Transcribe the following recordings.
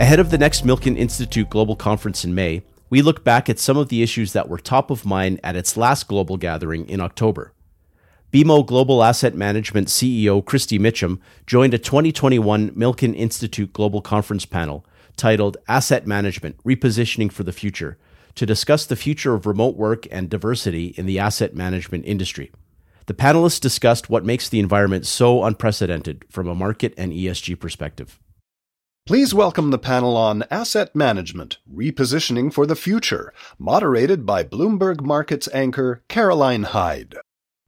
Ahead of the next Milken Institute Global Conference in May, we look back at some of the issues that were top of mind at its last global gathering in October. BMO Global Asset Management CEO Kristi Mitchem joined a 2021 Milken Institute Global Conference panel titled Asset Management Repositioning for the Future to discuss the future of remote work and diversity in the asset management industry. The panelists discussed what makes the environment so unprecedented from a market and ESG perspective. Please welcome the panel on Asset Management Repositioning for the Future, moderated by Bloomberg Markets anchor Caroline Hyde.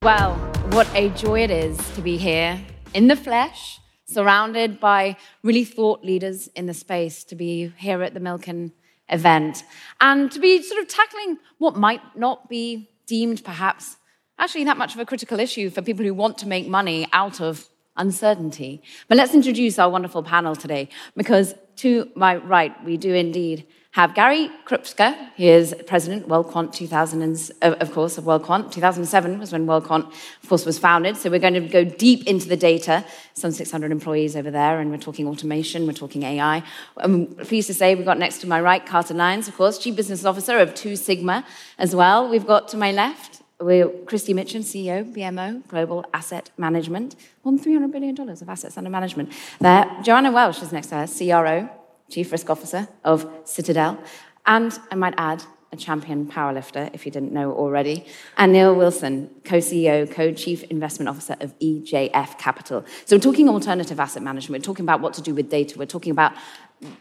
Well, what a joy it is to be here in the flesh, surrounded by really thought leaders in the space, to be here at the Milken event, and to be sort of tackling what might not be deemed perhaps actually that much of a critical issue for people who want to make money out of uncertainty. But let's introduce our wonderful panel today, because to my right, we do indeed have Gary Krupska. He is president WorldQuant 2000, of course, of WorldQuant. 2007 was when WorldQuant, of course, was founded. So we're going to go deep into the data. Some 600 employees over there, and we're talking automation, we're talking AI. I'm um, pleased to say we've got next to my right Carter Lyons, of course, chief business officer of Two Sigma as well. We've got to my left we're Kristi Mitchem, CEO, BMO, Global Asset Management, more than $300 billion of assets under management there. Joanna Welsh is next to her, CRO, Chief Risk Officer of Citadel, and I might add, a champion powerlifter, if you didn't know already, and Neal Wilson, co CEO, co chief investment officer of EJF Capital. So, we're talking alternative asset management, we're talking about what to do with data, we're talking about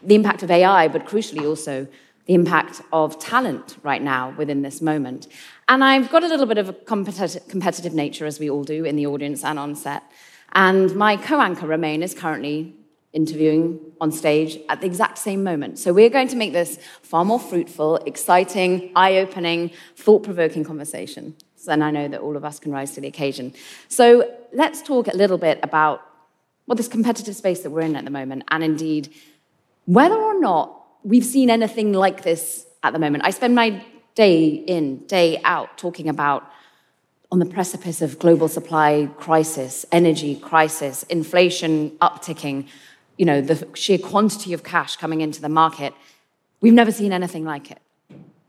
the impact of AI, but crucially also the impact of talent right now within this moment. And I've got a little bit of a competitive, nature, as we all do in the audience and on set. And my co anchor, Romaine, is currently interviewing on stage at the exact same moment. So we're going to make this far more fruitful, exciting, eye opening, thought provoking conversation. And I know that all of us can rise to the occasion. So let's talk a little bit about well, this competitive space that we're in at the moment, and indeed whether or not we've seen anything like this at the moment. I spend my day in, day out talking about on the precipice of global supply crisis, energy crisis, inflation upticking, you know, the sheer quantity of cash coming into the market. We've never seen anything like it,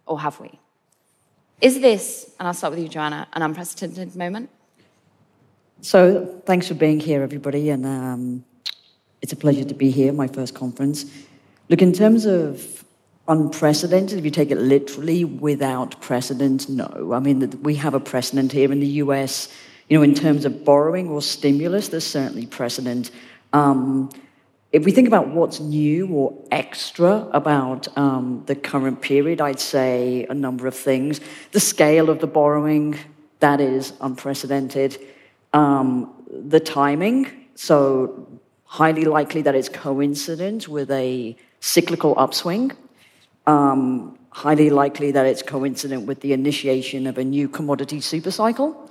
or have we? Is this, and I'll start with you, Joanna, an unprecedented moment? So, thanks for being here, everybody, and um, it's a pleasure to be here, my first conference. Look, in terms of unprecedented, if you take it literally, without precedent, no. I mean, we have a precedent here in the US, you know, in terms of borrowing or stimulus, there's certainly precedent. Um, if we think about what's new or extra about um, the current period, I'd say a number of things. The scale of the borrowing, that is unprecedented. Um, the timing, so highly likely that it's coincident with a cyclical upswing um, highly likely that it's coincident with the initiation of a new commodity supercycle.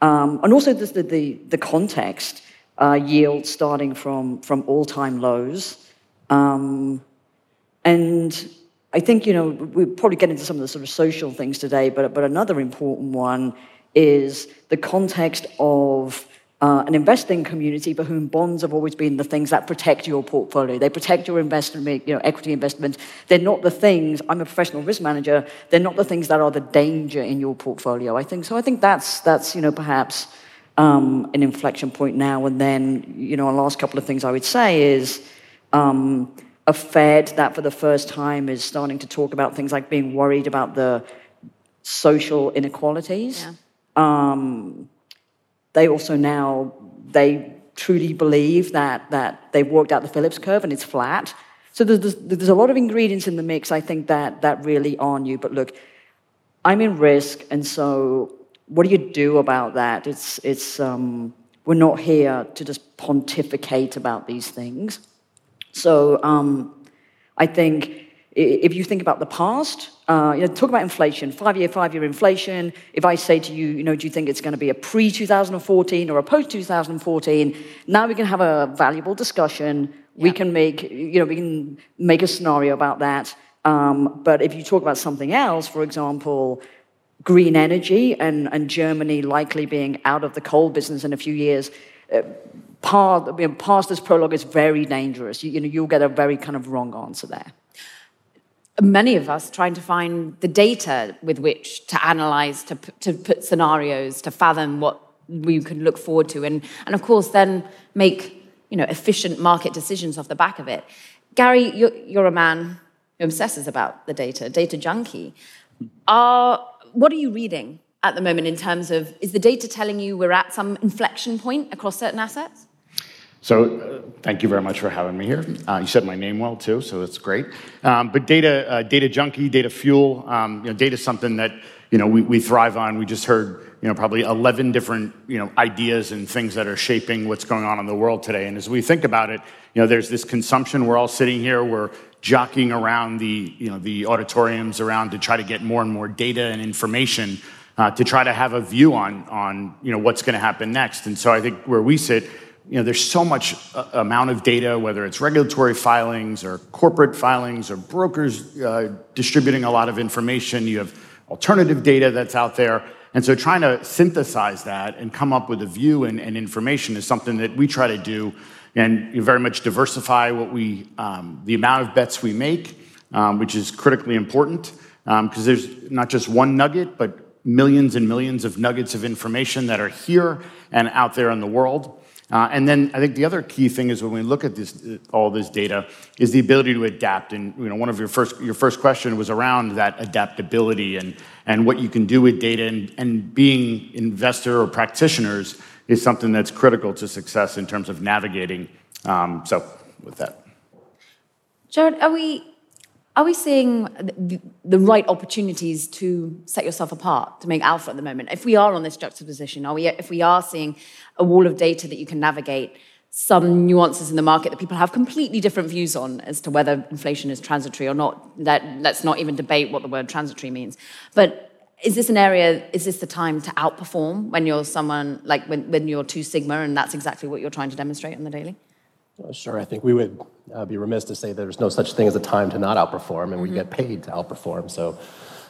Um, and also the, the, the context, uh, yield starting from, from all-time lows. Um, and I think, you know, we'll probably get into some of the sort of social things today, but, but another important one is the context of uh, an investing community for whom bonds have always been the things that protect your portfolio. They protect your investment, you know, equity investment. They're not the things. I'm a professional risk manager. They're not the things that are the danger in your portfolio. I think so. I think that's that's you know perhaps um, an inflection point now. And then you know, a last couple of things I would say is. Um, a Fed that for the first time is starting to talk about things like being worried about the social inequalities. Yeah. Um, they also now they truly believe that that they've worked out the Phillips curve and it's flat. So there's, there's a lot of ingredients in the mix, I think, that, that really are new. But look, I'm in risk, and so what do you do about that? It's, it's, um, we're not here to just pontificate about these things. So um, I think if you think about the past, uh, you know, talk about inflation, five-year, five-year inflation. If I say to you, you know, do you think it's going to be a pre-2014 or a post-2014? Now we can have a valuable discussion. Yeah. We can make, you know, we can make a scenario about that. Um, but if you talk about something else, for example, green energy and, and Germany likely being out of the coal business in a few years, uh, past, you know, past this prologue is very dangerous. You, you know, you'll get a very kind of wrong answer there many of us trying to find the data with which to analyze, to, to put scenarios, to fathom what we can look forward to, and, and of course, then make you know, efficient market decisions off the back of it. Gary, you're, you're a man who obsesses about the data, data junkie. Are, what are you reading at the moment in terms of is the data telling you we're at some inflection point across certain assets? So uh, thank you very much for having me here. Uh, you said my name well too, so that's great. Um, but data, uh, data junkie, data fuel, um, you know, data is something that you know we, we thrive on. We just heard you know probably 11 different you know ideas and things that are shaping what's going on in the world today. And as we think about it, you know, there's this consumption. We're all sitting here. We're jockeying around the you know the auditoriums around to try to get more and more data and information. Uh, to try to have a view on on you know what's going to happen next, and so I think where we sit, you know, there's so much uh, amount of data, whether it's regulatory filings or corporate filings or brokers uh, distributing a lot of information. You have alternative data that's out there. And so trying to synthesize that and come up with a view and, and information is something that we try to do and very much diversify what we, um, the amount of bets we make, um, which is critically important because um, there's not just one nugget, but millions and millions of nuggets of information that are here and out there in the world. Uh, and then I think the other key thing is when we look at this, all this data, is the ability to adapt. And you know, one of your first your first question was around that adaptability and and what you can do with data. And, and being investor or practitioners is something that's critical to success in terms of navigating. Um, so, with that, Jared, are we are we seeing the, the, right opportunities to set yourself apart, to make alpha at the moment? If we are on this juxtaposition, are we, if we are seeing a wall of data that you can navigate, some nuances in the market that people have completely different views on as to whether inflation is transitory or not, that, let's not even debate what the word transitory means. But is this an area, is this the time to outperform when you're someone, like when, when you're two sigma and that's exactly what you're trying to demonstrate on the daily? Sure, I think we would uh, be remiss to say there's no such thing as a time to not outperform, and mm-hmm. we get paid to outperform. So,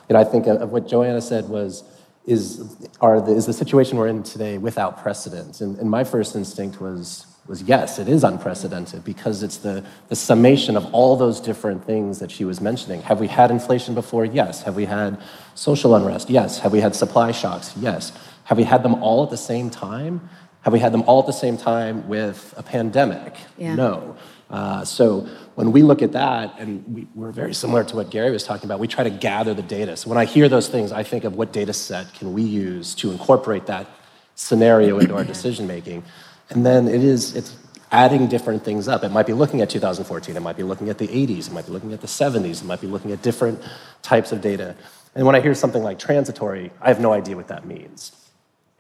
you know, I think of what Joanna said was, is, are the, is the situation we're in today without precedent? And, and my first instinct was, was yes, it is unprecedented because it's the, the summation of all those different things that she was mentioning. Have we had inflation before? Yes. Have we had social unrest? Yes. Have we had supply shocks? Yes. Have we had them all at the same time? Have we had them all at the same time with a pandemic? Yeah. No. Uh, so when we look at that, and we, we're very similar to what Gary was talking about, we try to gather the data. So when I hear those things, I think of what data set can we use to incorporate that scenario into our decision making. And then it is, it's adding different things up. It might be looking at 2014, it might be looking at the 80s, it might be looking at the 70s, it might be looking at different types of data. And when I hear something like transitory, I have no idea what that means.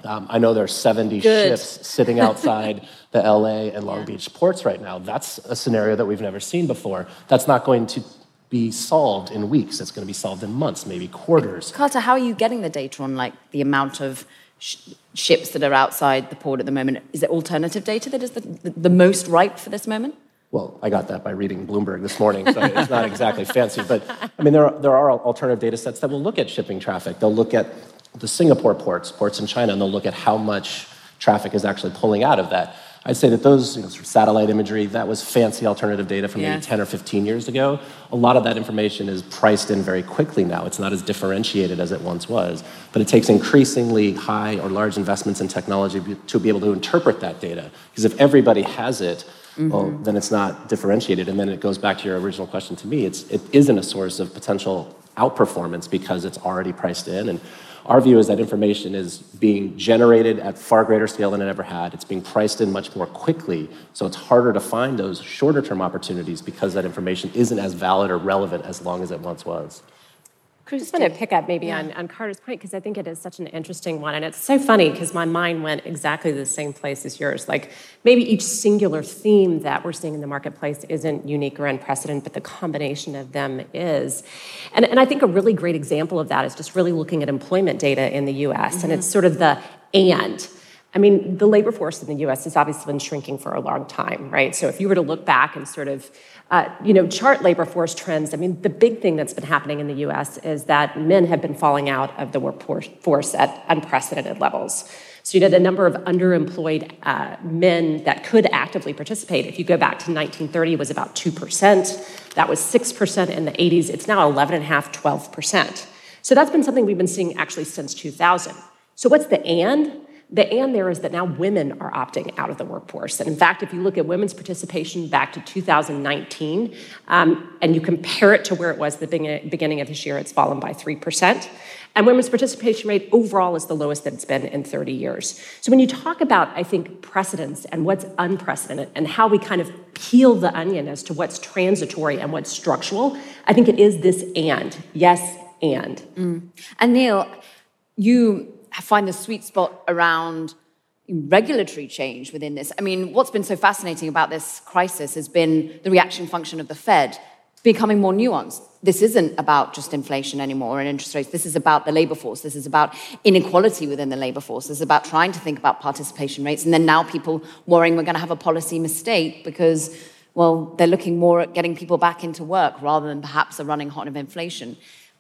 Um, I know there's 70 Good. ships sitting outside the LA and Long yeah. Beach ports right now. That's a scenario that we've never seen before. That's not going to be solved in weeks. It's going to be solved in months, maybe quarters. Carter, how are you getting the data on like the amount of sh- ships that are outside the port at the moment? Is it alternative data that is the, the, the most ripe for this moment? Well, I got that by reading Bloomberg this morning, so it's not exactly fancy. But I mean, there are, there are alternative data sets that will look at shipping traffic. They'll look at the Singapore ports, ports in China, and they'll look at how much traffic is actually pulling out of that. I'd say that those you know, sort of satellite imagery, that was fancy alternative data from maybe 10 or 15 years ago. A lot of that information is priced in very quickly now. It's not as differentiated as it once was. But it takes increasingly high or large investments in technology to be able to interpret that data. Because if everybody has it, mm-hmm. well, then it's not differentiated. And then it goes back to your original question to me. It's, it isn't a source of potential outperformance because it's already priced in. And our view is that information is being generated at far greater scale than it ever had. It's being priced in much more quickly, so it's harder to find those shorter term opportunities because that information isn't as valid or relevant as long as it once was. I just want to pick up maybe yeah. on, on Carter's point because I think it is such an interesting one. And it's so funny because my mind went exactly the same place as yours. Like maybe each singular theme that we're seeing in the marketplace isn't unique or unprecedented, but the combination of them is. And, and I think a really great example of that is just really looking at employment data in the US. Mm-hmm. And it's sort of the and. I mean, the labor force in the US has obviously been shrinking for a long time, right? So if you were to look back and sort of uh, you know, chart labor force trends, I mean, the big thing that's been happening in the US is that men have been falling out of the workforce at unprecedented levels. So, you know, the number of underemployed uh, men that could actively participate, if you go back to 1930, was about 2%. That was 6% in the 80s. It's now 11.5, 12%. So that's been something we've been seeing actually since 2000. So, what's the and? The and there is that now women are opting out of the workforce. And in fact, if you look at women's participation back to 2019 um, and you compare it to where it was the beginning of this year, it's fallen by 3%. And women's participation rate overall is the lowest that it's been in 30 years. So when you talk about, I think, precedents and what's unprecedented and how we kind of peel the onion as to what's transitory and what's structural, I think it is this and. Yes, and. Mm. And Neal, you find the sweet spot around regulatory change within this. I mean, what's been so fascinating about this crisis has been the reaction function of the Fed becoming more nuanced. This isn't about just inflation anymore and interest rates. This is about the labor force. This is about inequality within the labor force. This is about trying to think about participation rates. And then now people worrying we're going to have a policy mistake because, well, they're looking more at getting people back into work rather than perhaps a running hot of inflation.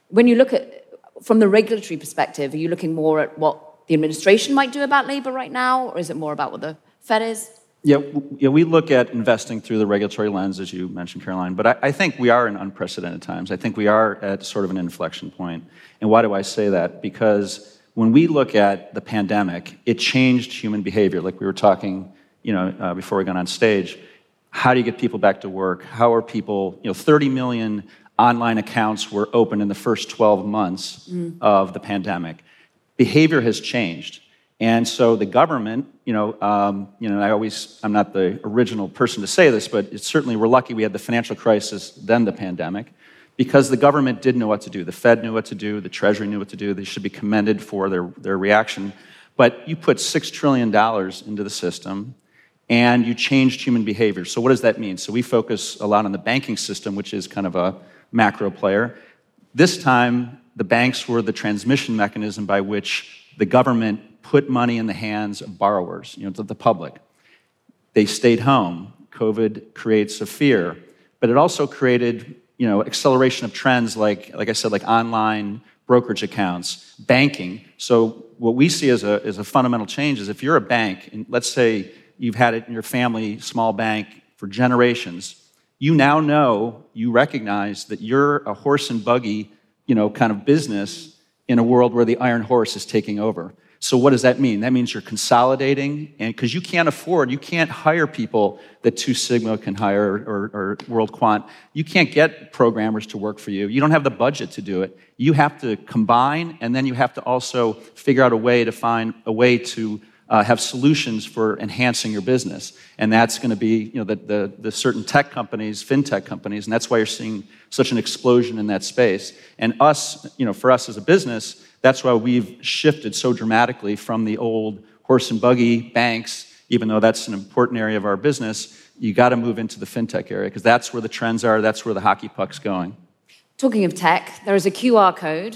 When you look at from the regulatory perspective, are you looking more at what the administration might do about labor right now, or is it more about what the Fed is? Yeah, yeah, we look at investing through the regulatory lens, as you mentioned, Caroline. But I, I, think we are in unprecedented times. I think we are at sort of an inflection point. And why do I say that? Because when we look at the pandemic, it changed human behavior. Like we were talking, you know, uh, before we got on stage. How do you get people back to work? How are people? You know, 30 million online accounts were open in the first 12 months mm. of the pandemic. Behavior has changed. And so the government, you know, um, you know, I always, I'm not the original person to say this, but it's certainly we're lucky we had the financial crisis, then the pandemic, because the government did know what to do. The Fed knew what to do, the Treasury knew what to do. They should be commended for their, their reaction. But you put $6 trillion into the system and you changed human behavior. So what does that mean? So we focus a lot on the banking system, which is kind of a macro player. This time, the banks were the transmission mechanism by which the government put money in the hands of borrowers, you know, the public. They stayed home. COVID creates a fear, but it also created, you know, acceleration of trends like, like I said, like online brokerage accounts, banking. So what we see as a, as a fundamental change is if you're a bank, and let's say you've had it in your family, small bank for generations, you now know, you recognize that you're a horse and buggy, you know, kind of business in a world where the iron horse is taking over. So what does that mean? That means you're consolidating, and because you can't afford, you can't hire people that Two Sigma can hire or, or, World Quant. You can't get programmers to work for you. You don't have the budget to do it. You have to combine, and then you have to also figure out a way to find a way to uh, have solutions for enhancing your business. And that's going to be, you know, the, the, the, certain tech companies, fintech companies, and that's why you're seeing such an explosion in that space. And us, you know, for us as a business, that's why we've shifted so dramatically from the old horse and buggy banks, even though that's an important area of our business, you got to move into the fintech area because that's where the trends are, that's where the hockey puck's going. Talking of tech, there is a QR code.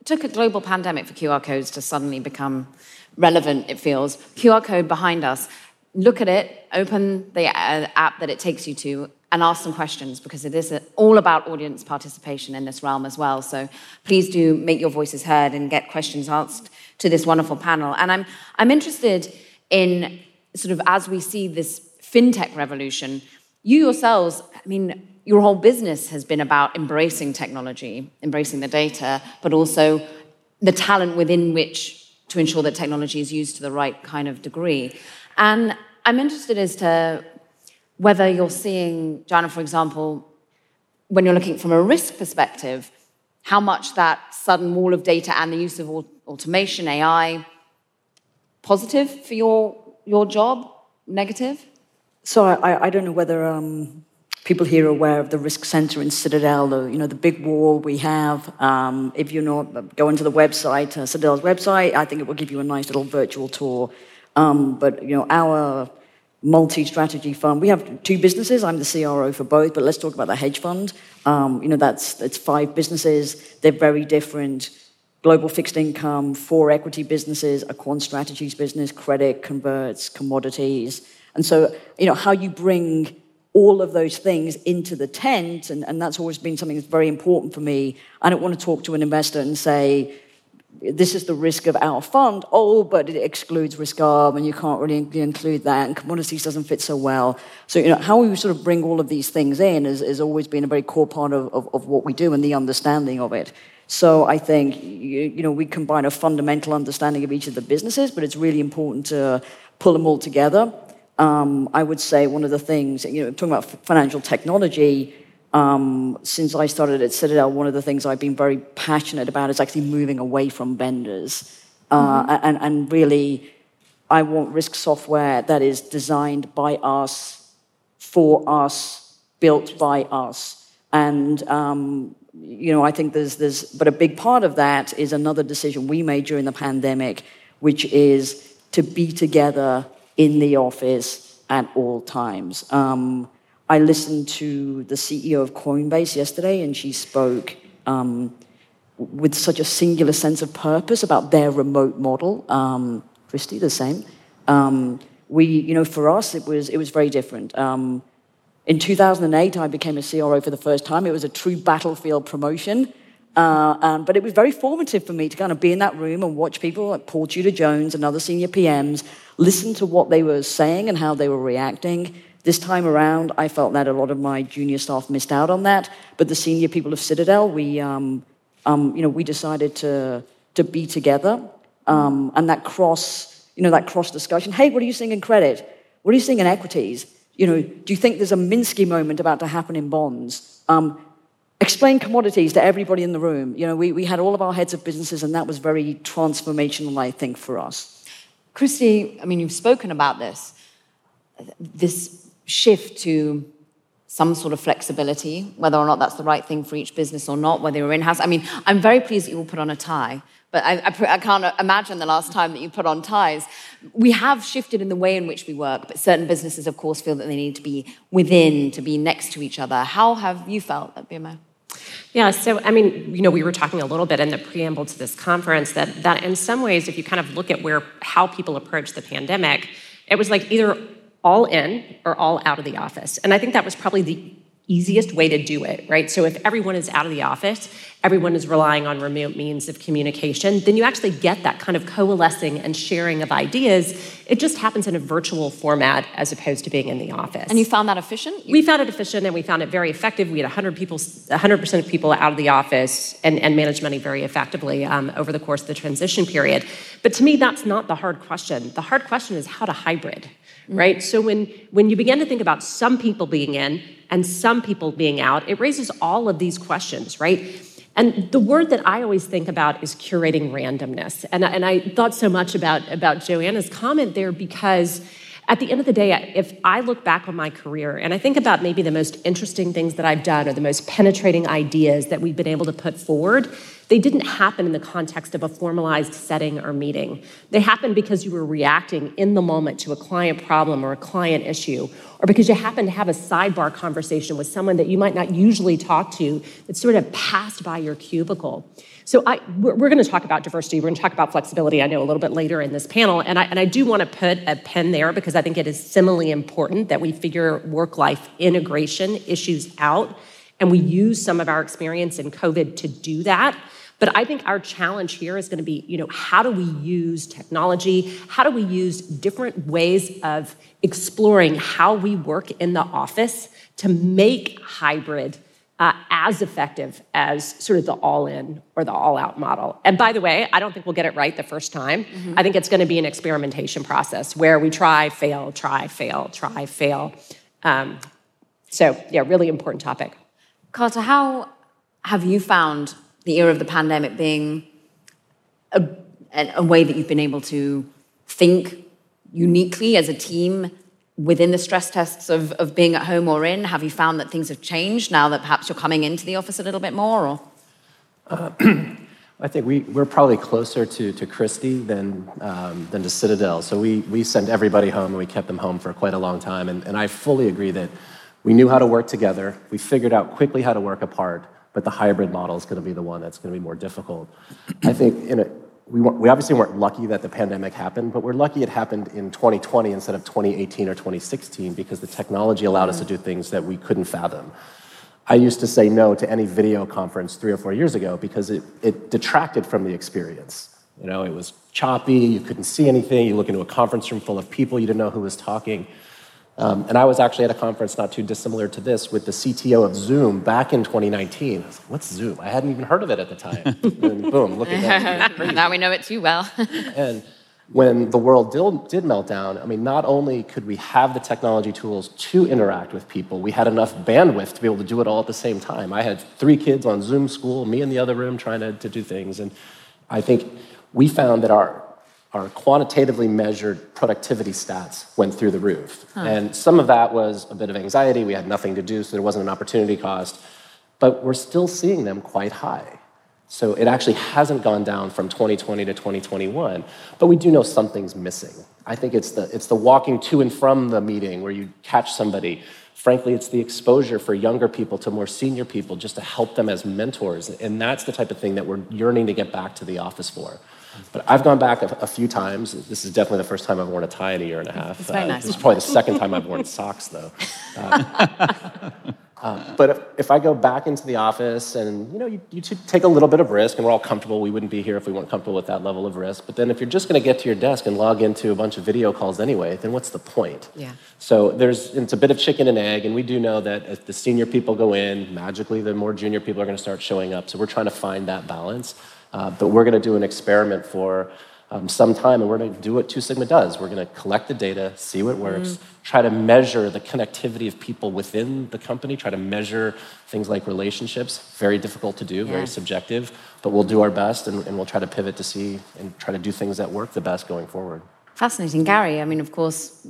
It took a global pandemic for QR codes to suddenly become relevant, it feels. QR code behind us. Look at it, open the uh, app that it takes you to, and ask some questions because it is all about audience participation in this realm as well. So please do make your voices heard and get questions asked to this wonderful panel. And I'm, I'm interested in sort of as we see this fintech revolution, you yourselves, I mean, your whole business has been about embracing technology, embracing the data, but also the talent within which to ensure that technology is used to the right kind of degree. And I'm interested as to whether you're seeing, Joanna, for example, when you're looking from a risk perspective, how much that sudden wall of data and the use of automation, AI, positive for your, your job, negative? So I, I don't know whether um, people here are aware of the risk center in Citadel, the, you know, the big wall we have. Um, if you know, go into the website, uh, Citadel's website, I think it will give you a nice little virtual tour. Um, but, you know, our multi-strategy fund, we have two businesses. I'm the CRO for both, but let's talk about the hedge fund. Um, you know, that's, that's five businesses. They're very different. Global fixed income, four equity businesses, a quant strategies business, credit, converts, commodities. And so, you know, how you bring all of those things into the tent, and, and that's always been something that's very important for me. I don't want to talk to an investor and say, this is the risk of our fund. Oh, but it excludes risk arb, and you can't really include that, and commodities doesn't fit so well. So, you know, how we sort of bring all of these things in has, has always been a very core part of, of, of, what we do and the understanding of it. So I think, you, you know, we combine a fundamental understanding of each of the businesses, but it's really important to pull them all together um, I would say one of the things, you know, talking about financial technology, um, since I started at Citadel, one of the things I've been very passionate about is actually moving away from vendors. Uh, mm-hmm. and, and really, I want risk software that is designed by us, for us, built by us. And, um, you know, I think there's, there's, but a big part of that is another decision we made during the pandemic, which is to be together in the office at all times. Um, I listened to the CEO of Coinbase yesterday, and she spoke um, with such a singular sense of purpose about their remote model. Um, Kristi, the same. Um, we, you know, for us, it was it was very different. Um, in 2008, I became a CRO for the first time. It was a true battlefield promotion. Uh, um, but it was very formative for me to kind of be in that room and watch people like Paul Tudor Jones and other senior PMs listen to what they were saying and how they were reacting. This time around, I felt that a lot of my junior staff missed out on that. But the senior people of Citadel, we, um, um, you know, we decided to, to be together. Um, and that cross, you know, that cross discussion. Hey, what are you seeing in credit? What are you seeing in equities? You know, do you think there's a Minsky moment about to happen in bonds? Um, explain commodities to everybody in the room. You know, we, we had all of our heads of businesses, and that was very transformational, I think, for us. Kristi, I mean, you've spoken about this, this shift to some sort of flexibility, whether or not that's the right thing for each business or not, whether you're in house. I mean, I'm very pleased that you all put on a tie, but I, I, I, can't imagine the last time that you put on ties. We have shifted in the way in which we work, but certain businesses, of course, feel that they need to be within, to be next to each other. How have you felt at BMO? Yeah, so I mean, you know, we were talking a little bit in the preamble to this conference that that in some ways, if you kind of look at where how people approach the pandemic, it was like either all in or all out of the office. And I think that was probably the easiest way to do it, right? So if everyone is out of the office, everyone is relying on remote means of communication, then you actually get that kind of coalescing and sharing of ideas. It just happens in a virtual format as opposed to being in the office. And you found that efficient? We found it efficient and we found it very effective. We had 100 people, 100% of people out of the office and, and managed money very effectively um, over the course of the transition period. But to me, that's not the hard question. The hard question is how to hybrid, right? So when, when you begin to think about some people being in and some people being out, it raises all of these questions, right? And the word that I always think about is curating randomness. And, and I thought so much about, about Joanna's comment there because at the end of the day, if I look back on my career and I think about maybe the most interesting things that I've done or the most penetrating ideas that we've been able to put forward, they didn't happen in the context of a formalized setting or meeting. They happened because you were reacting in the moment to a client problem or a client issue, or because you happened to have a sidebar conversation with someone that you might not usually talk to that sort of passed by your cubicle. So I, we're, we're going to talk about diversity. We're going to talk about flexibility, I know, a little bit later in this panel. And I, and I do want to put a pen there because I think it is similarly important that we figure work life integration issues out. And we use some of our experience in COVID to do that. But I think our challenge here is going to be, you know, how do we use technology? How do we use different ways of exploring how we work in the office to make hybrid uh, as effective as sort of the all in or the all out model. And by the way, I don't think we'll get it right the first time. Mm-hmm. I think it's going to be an experimentation process where we try, fail, try, fail, try, fail. Um, so, yeah, really important topic. Carter, how have you found the era of the pandemic being a, a way that you've been able to think uniquely as a team within the stress tests of, of being at home or in? Have you found that things have changed now that perhaps you're coming into the office a little bit more? Or? Uh, I think we, we're probably closer to, to Kristi than, um, than to Citadel. So we, we sent everybody home and we kept them home for quite a long time. And, and I fully agree that we knew how to work together. We figured out quickly how to work apart, but the hybrid model is going to be the one that's going to be more difficult. I think in a, we, we obviously weren't lucky that the pandemic happened, but we're lucky it happened in 2020 instead of 2018 or 2016 because the technology allowed us to do things that we couldn't fathom. I used to say no to any video conference three or four years ago because it, it detracted from the experience. You know, it was choppy, you couldn't see anything, you look into a conference room full of people, you didn't know who was talking. Um, and I was actually at a conference not too dissimilar to this with the CTO of Zoom back in 2019. I was like, what's Zoom? I hadn't even heard of it at the time. and boom, look at that. now we know it too well. and when the world did, did melt down, I mean, not only could we have the technology tools to interact with people, we had enough bandwidth to be able to do it all at the same time. I had three kids on Zoom school, me in the other room trying to, to do things. And I think we found that our, our quantitatively measured productivity stats went through the roof. Huh. And some of that was a bit of anxiety. We had nothing to do, so there wasn't an opportunity cost. But we're still seeing them quite high. So it actually hasn't gone down from 2020 to 2021, but we do know something's missing. I think it's the, it's the walking to and from the meeting where you catch somebody. Frankly, it's the exposure for younger people to more senior people just to help them as mentors. And that's the type of thing that we're yearning to get back to the office for. But I've gone back a, a few times. This is definitely the first time I've worn a tie in a year and a half. It's very uh, nice. This is probably the second time I've worn socks, though. Uh, uh, but if, if, I go back into the office and you know you, you take a little bit of risk and we're all comfortable, we wouldn't be here if we weren't comfortable with that level of risk. But then if you're just going to get to your desk and log into a bunch of video calls anyway, then what's the point? Yeah. So there's it's a bit of chicken and egg, and we do know that as the senior people go in, magically the more junior people are going to start showing up. So we're trying to find that balance. Uh, but we're going to do an experiment for um, some time, and we're going to do what Two Sigma does. We're going to collect the data, see what works, mm. try to measure the connectivity of people within the company, try to measure things like relationships. Very difficult to do, yeah. very subjective, but we'll do our best and, and we'll try to pivot to see and try to do things that work the best going forward. Fascinating. Gary, I mean, of course,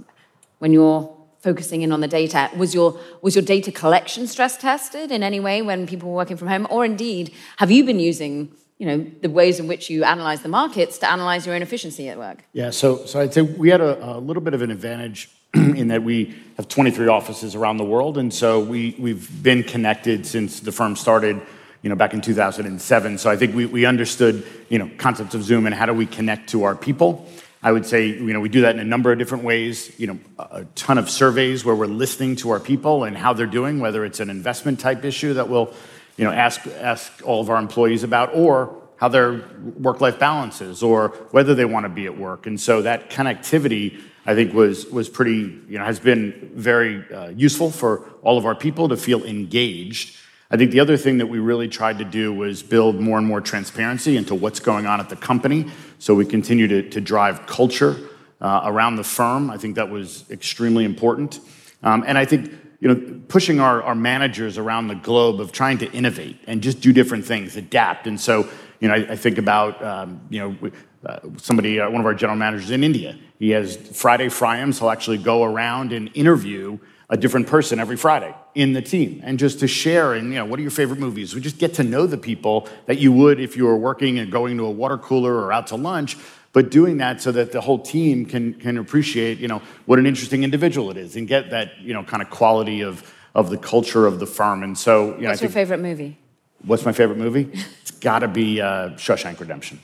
when you're focusing in on the data, was your, was your data collection stress tested in any way when people were working from home? Or indeed, have you been using you know, the ways in which you analyze the markets to analyze your own efficiency at work? Yeah, so, so I'd say we had a, a little bit of an advantage in that we have 23 offices around the world. And so we, we've been connected since the firm started, you know, back in 2007. So I think we, we understood, you know, concepts of Zoom and how do we connect to our people. I would say, you know, we do that in a number of different ways. You know, a ton of surveys where we're listening to our people and how they're doing, whether it's an investment type issue that we'll you know, ask, ask all of our employees about, or how their work-life balance is, or whether they want to be at work. And so that connectivity, I think, was, was pretty, you know, has been very uh, useful for all of our people to feel engaged. I think the other thing that we really tried to do was build more and more transparency into what's going on at the company. So we continue to, to drive culture uh, around the firm. I think that was extremely important. Um, and I think you know, pushing our, our managers around the globe of trying to innovate and just do different things, adapt. And so, you know, I, I think about, um, you know, uh, somebody, uh, one of our general managers in India, he has Friday Fryams. He'll actually go around and interview a different person every Friday in the team and just to share and, you know, what are your favorite movies? We just get to know the people that you would if you were working and going to a water cooler or out to lunch but doing that so that the whole team can, can appreciate, you know, what an interesting individual it is and get that, you know, kind of quality of, of the culture of the firm. And so, you know, what's your favorite movie? What's my favorite movie? it's got to be uh, Shawshank Redemption.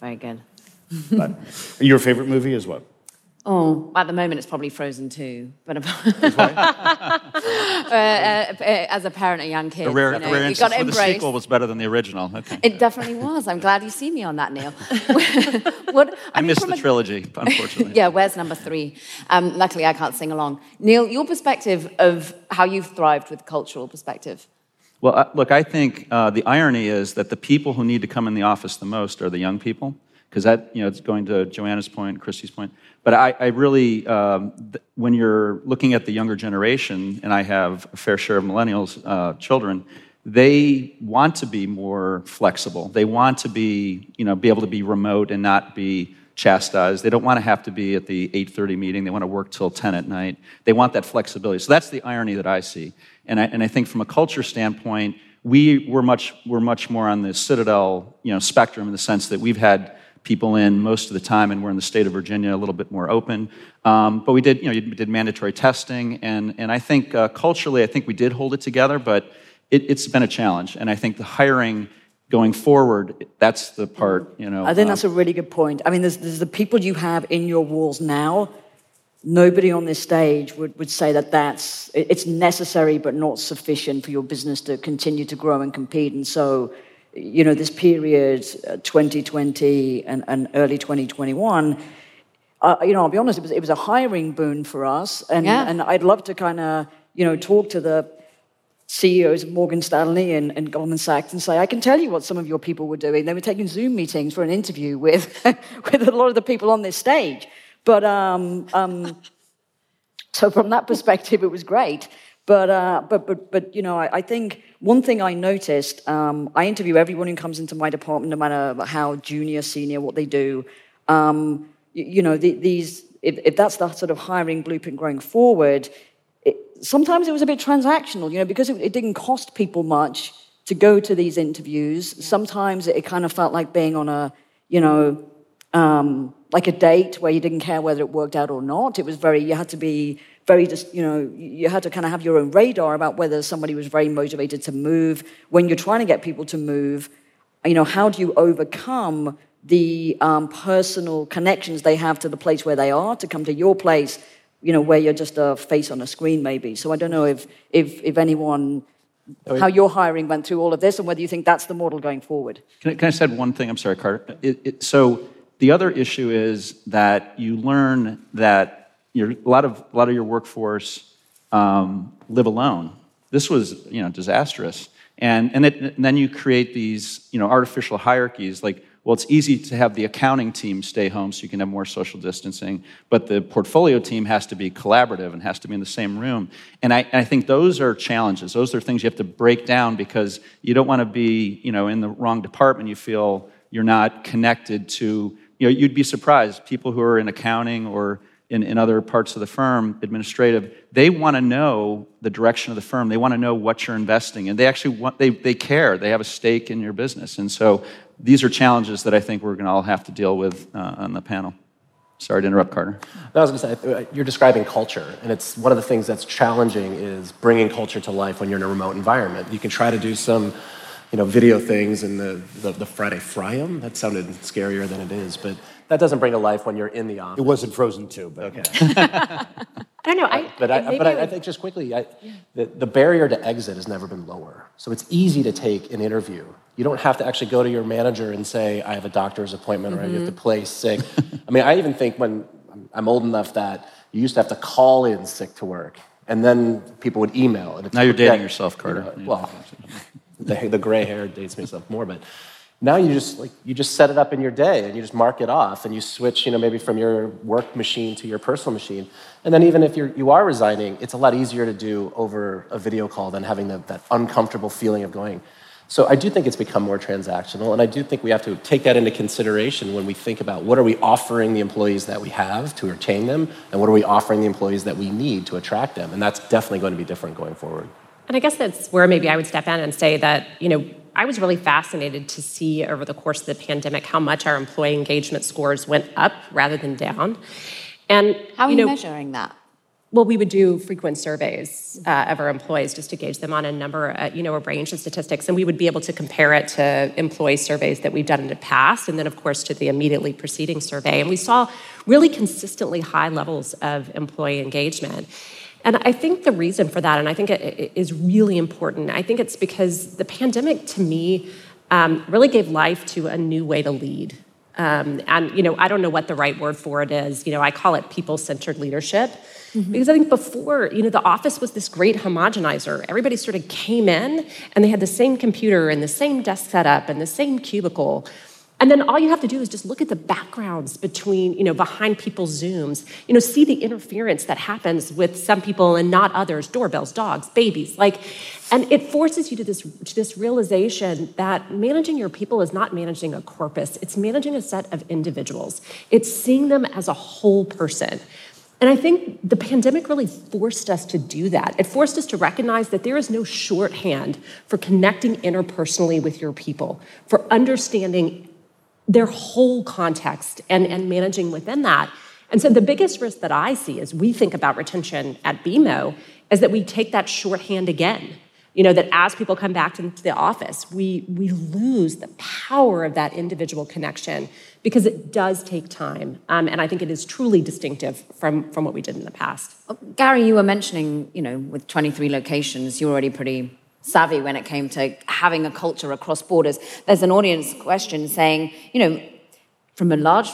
Very good. but your favorite movie is what? Oh, at the moment it's probably Frozen too. But uh, uh, as a parent of young kids, a rare, you know, rare you got to embrace. The sequel was better than the original. Okay. It definitely was. I'm glad you see me on that, Neal. what, I, I mean, missed the a, trilogy, unfortunately. yeah, where's number three? Um, luckily, I can't sing along. Neal, your perspective of how you've thrived with cultural perspective. Well, uh, look, I think uh, the irony is that the people who need to come in the office the most are the young people because that, you know, it's going to Joanna's point, Kristi's point. But I, I really, um, th- when you're looking at the younger generation, and I have a fair share of millennials uh, children, they want to be more flexible. They want to be, you know, be able to be remote and not be chastised. They don't want to have to be at the 8:30 meeting. They want to work till 10 at night. They want that flexibility. So that's the irony that I see. And I, and I think from a culture standpoint, we were much we're much more on the Citadel you know spectrum in the sense that we've had people in most of the time, and we're in the state of Virginia a little bit more open. Um, but we did you know you did mandatory testing, and and I think uh, culturally, I think we did hold it together, but it, it's been a challenge. And I think the hiring going forward, that's the part, you know. I think um, that's a really good point. I mean, there's, there's the people you have in your walls now. Nobody on this stage would, would say that that's it's necessary but not sufficient for your business to continue to grow and compete. And so, you know, this period, uh, 2020 and, and early 2021, uh, you know, I'll be honest, it was, it was a hiring boon for us. And, yeah. and I'd love to kind of, you know, talk to the CEOs of Morgan Stanley and, and, Goldman Sachs and say, I can tell you what some of your people were doing. They were taking Zoom meetings for an interview with, with a lot of the people on this stage. But um, um, so from that perspective, it was great. But, uh, but, but, but you know, I, I, think one thing I noticed, um, I interview everyone who comes into my department, no matter how junior, senior, what they do. Um, you, you, know, the, these, if, if that's the sort of hiring blueprint going forward, sometimes it was a bit transactional, you know, because it, it, didn't cost people much to go to these interviews. Sometimes it, it kind of felt like being on a, you know, um, like a date where you didn't care whether it worked out or not. It was very, you had to be very, just, you know, you had to kind of have your own radar about whether somebody was very motivated to move. When you're trying to get people to move, you know, how do you overcome the um, personal connections they have to the place where they are to come to your place you know, where you're just a face on a screen, maybe. So I don't know if, if, if anyone, how your hiring went through all of this and whether you think that's the model going forward. Can I, can I say one thing? I'm sorry, Carter. It, it, so the other issue is that you learn that your, a, lot of, a lot of your workforce um, live alone. This was, you know, disastrous. And, and, it, and then you create these, you know, artificial hierarchies like well, it's easy to have the accounting team stay home so you can have more social distancing, but the portfolio team has to be collaborative and has to be in the same room. And I, and I think those are challenges. Those are things you have to break down because you don't want to be, you know, in the wrong department. You feel you're not connected to, you know, you'd be surprised. People who are in accounting or in, in other parts of the firm, administrative, they want to know the direction of the firm. They want to know what you're investing in. They actually want, they, they care. They have a stake in your business. And so these are challenges that I think we're going to all have to deal with uh, on the panel. Sorry to interrupt, Carter. I was going to say, uh, you're describing culture, and it's one of the things that's challenging is bringing culture to life when you're in a remote environment. You can try to do some, you know, video things in the, the, the Friday Fryum. That sounded scarier than it is, but that doesn't bring to life when you're in the office. It wasn't Frozen 2, but okay. I don't know. I, but I, but I, I, think just quickly, I, yeah. the, the barrier to exit has never been lower. So it's easy to take an interview. You don't have to actually go to your manager and say, I have a doctor's appointment mm-hmm. or I have to play sick. I mean, I even think when I'm old enough that you used to have to call in sick to work. And then people would email. And now you're dating yourself, Carter. You know, well, the, the gray hair dates me stuff more, but now you just like you just set it up in your day and you just mark it off and you switch, you know, maybe from your work machine to your personal machine. And then even if you're, you are resigning, it's a lot easier to do over a video call than having the, that uncomfortable feeling of going. So I do think it's become more transactional, and I do think we have to take that into consideration when we think about what are we offering the employees that we have to retain them, and what are we offering the employees that we need to attract them, and that's definitely going to be different going forward. And I guess that's where maybe I would step in and say that you know I was really fascinated to see over the course of the pandemic how much our employee engagement scores went up rather than down. And how are you, know, measuring that? Well, we would do frequent surveys uh, of our employees just to gauge them on a number, uh, you know, a range of statistics, and we would be able to compare it to employee surveys that we've done in the past, and then, of course, to the immediately preceding survey. And we saw really consistently high levels of employee engagement. And I think the reason for that, and I think it is really important, I think it's because the pandemic to me um, really gave life to a new way to lead. Um, and, you know, I don't know what the right word for it is. You know, I call it people centered leadership. Mm-hmm. Because I think before, you know, the office was this great homogenizer. Everybody sort of came in and they had the same computer and the same desk setup and the same cubicle. And then all you have to do is just look at the backgrounds between, you know, behind people's Zooms, you know, see the interference that happens with some people and not others, doorbells, dogs, babies. Like, and it forces you to this, to this realization that managing your people is not managing a corpus, it's managing a set of individuals. It's seeing them as a whole person. And I think the pandemic really forced us to do that. It forced us to recognize that there is no shorthand for connecting interpersonally with your people, for understanding their whole context and, and managing within that. And so the biggest risk that I see as we think about retention at BMO is that we take that shorthand again. You know, that as people come back into the office, we, we lose the power of that individual connection because it does take time. Um, and I think it is truly distinctive from, from what we did in the past. Gary, you were mentioning, you know, with 23 locations, you're already pretty savvy when it came to having a culture across borders. There's an audience question saying, you know, from a large,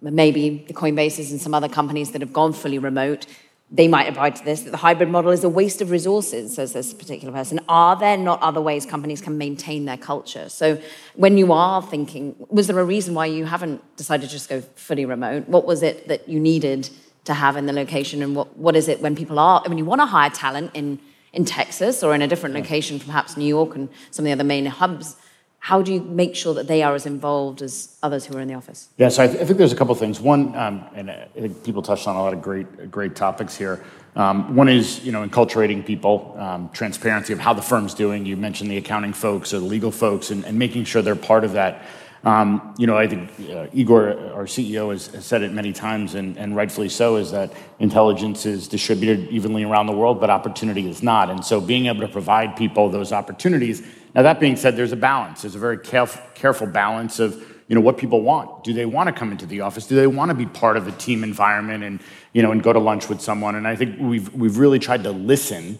maybe the Coinbases and some other companies that have gone fully remote, they might abide to this, that the hybrid model is a waste of resources, says this particular person. Are there not other ways companies can maintain their culture? So when you are thinking, was there a reason why you haven't decided to just go fully remote? What was it that you needed to have in the location? And what, what is it when people are, when you want to hire talent in in Texas or in a different location, perhaps New York and some of the other main hubs, how do you make sure that they are as involved as others who are in the office? Yes, I, th- I think there's a couple things. One, um, and I think people touched on a lot of great, great topics here. Um, one is, you know, enculturating people, um, transparency of how the firm's doing. You mentioned the accounting folks or the legal folks, and, and making sure they're part of that. Um, you know, I think uh, Igor, our CEO, has, has, said it many times, and, and, rightfully so, is that intelligence is distributed evenly around the world, but opportunity is not. And so being able to provide people those opportunities. Now, that being said, there's a balance. There's a very careful, careful balance of, you know, what people want. Do they want to come into the office? Do they want to be part of a team environment and, you know, and go to lunch with someone? And I think we've, we've really tried to listen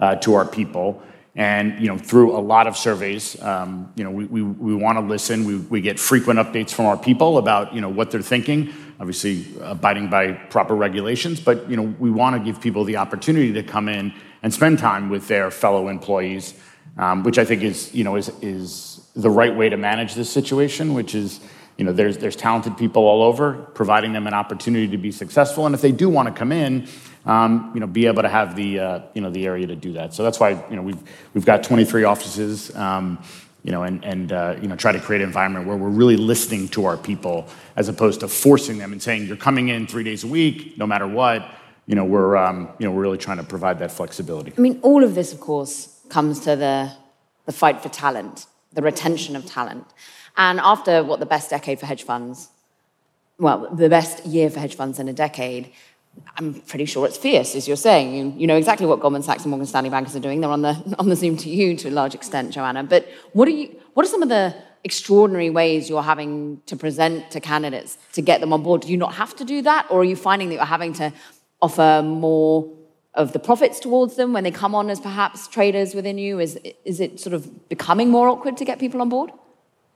uh, to our people and you know, through a lot of surveys, um, you know, we, we, we want to listen. We, we get frequent updates from our people about you know what they're thinking. Obviously, abiding by proper regulations, but you know, we want to give people the opportunity to come in and spend time with their fellow employees, um, which I think is you know is is the right way to manage this situation. Which is you know, there's there's talented people all over, providing them an opportunity to be successful, and if they do want to come in um, you know, be able to have the, uh, you know, the area to do that. So that's why, you know, we've, we've got 23 offices, um, you know, and, and uh, you know, try to create an environment where we're really listening to our people as opposed to forcing them and saying, you're coming in three days a week, no matter what. You know, we're, um, you know, we're really trying to provide that flexibility. I mean, all of this, of course, comes to the, the fight for talent, the retention of talent. And after what the best decade for hedge funds, well, the best year for hedge funds in a decade, I'm pretty sure it's fierce, as you're saying. You, you, know exactly what Goldman Sachs and Morgan Stanley bankers are doing. They're on the, on the Zoom to you to a large extent, Joanna. But what are, you, what are some of the extraordinary ways you're having to present to candidates to get them on board? Do you not have to do that? Or are you finding that you're having to offer more of the profits towards them when they come on as perhaps traders within you? Is, is it sort of becoming more awkward to get people on board?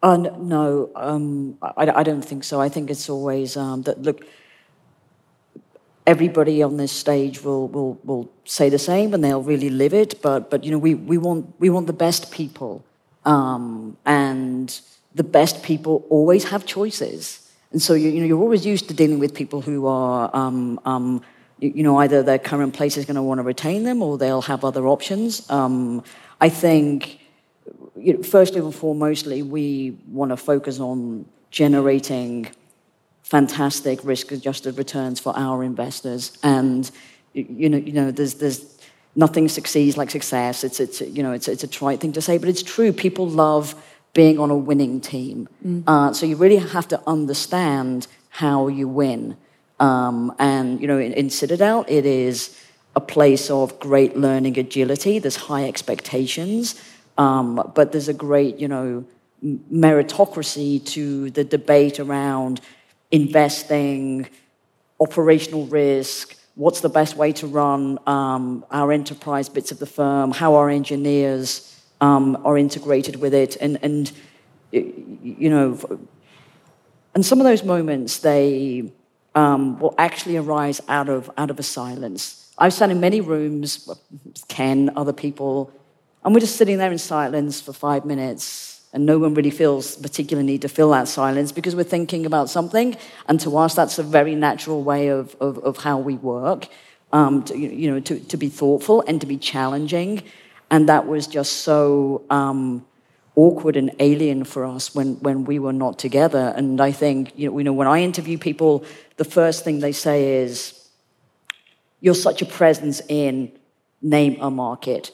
Uh, no, um, I, I, don't think so. I think it's always um, that, look, everybody on this stage will, will, will say the same and they'll really live it. But, but you know, we, we, want, we want the best people. Um, and the best people always have choices. And so you, you know, you're always used to dealing with people who are, um, um, you, know, either their current place is going to want to retain them or they'll have other options. Um, I think, you know, firstly and foremostly, we want to focus on generating fantastic risk-adjusted returns for our investors. And you know, you know, there's there's nothing succeeds like success. It's it's you know, it's it's a trite thing to say, but it's true. People love being on a winning team. Mm. Uh, so you really have to understand how you win. Um, and you know, in, in Citadel, it is a place of great learning agility. There's high expectations, um, but there's a great, you know, meritocracy to the debate around investing, operational risk, what's the best way to run um, our enterprise bits of the firm, how our engineers um, are integrated with it, and, and you know, and some of those moments they um, will actually arise out of out of a silence. I've sat in many rooms, Ken, other people, and we're just sitting there in silence for five minutes, And no one really feels particular need to fill that silence because we're thinking about something. And to us, that's a very natural way of, of, of how we work, um, to, you know, to, to be thoughtful and to be challenging. And that was just so um, awkward and alien for us when, when we were not together. And I think, you know, you know, when I interview people, the first thing they say is, You're such a presence in name a market.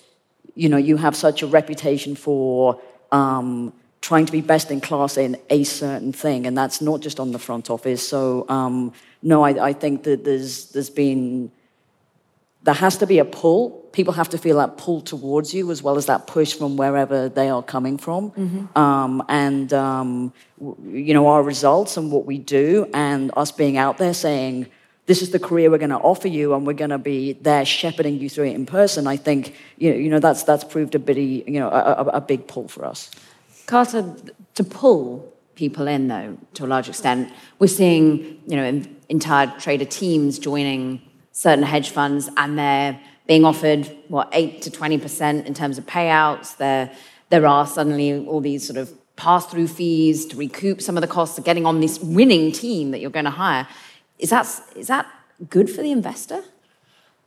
You know, you have such a reputation for um, trying to be best in class in a certain thing, and that's not just on the front office. So, um, no, I, I, think that there's there's been there has to be a pull. People have to feel that pull towards you as well as that push from wherever they are coming from. Mm-hmm. Um, and um, you know our results and what we do, and us being out there saying this is the career we're going to offer you and we're going to be there shepherding you through it in person i think you know, you know that's that's proved a bit you know a, a, big pull for us. Carter to pull people in though to a large extent we're seeing you know entire trader teams joining certain hedge funds and they're being offered what 8 to 20% in terms of payouts. There there are suddenly all these sort of pass through fees to recoup some of the costs of getting on this winning team that you're going to hire is that, is that good for the investor?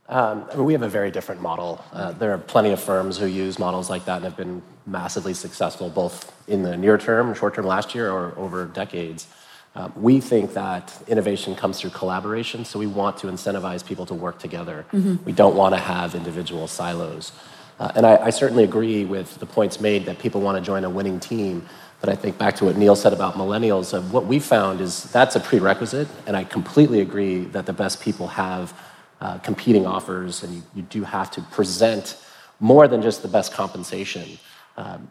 Um, I mean, we have a very different model. Uh, there are plenty of firms who use models like that and have been massively successful, both in the near term, short term last year, or over decades. Um, we think that innovation comes through collaboration, so we want to incentivize people to work together. Mm-hmm. We don't want to have individual silos. Uh, and I, I certainly agree with the points made that people want to join a winning team. But I think back to what Neal said about millennials, uh, what we found is that's a prerequisite, and I completely agree that the best people have uh, competing offers, and you, you, do have to present more than just the best compensation. Um,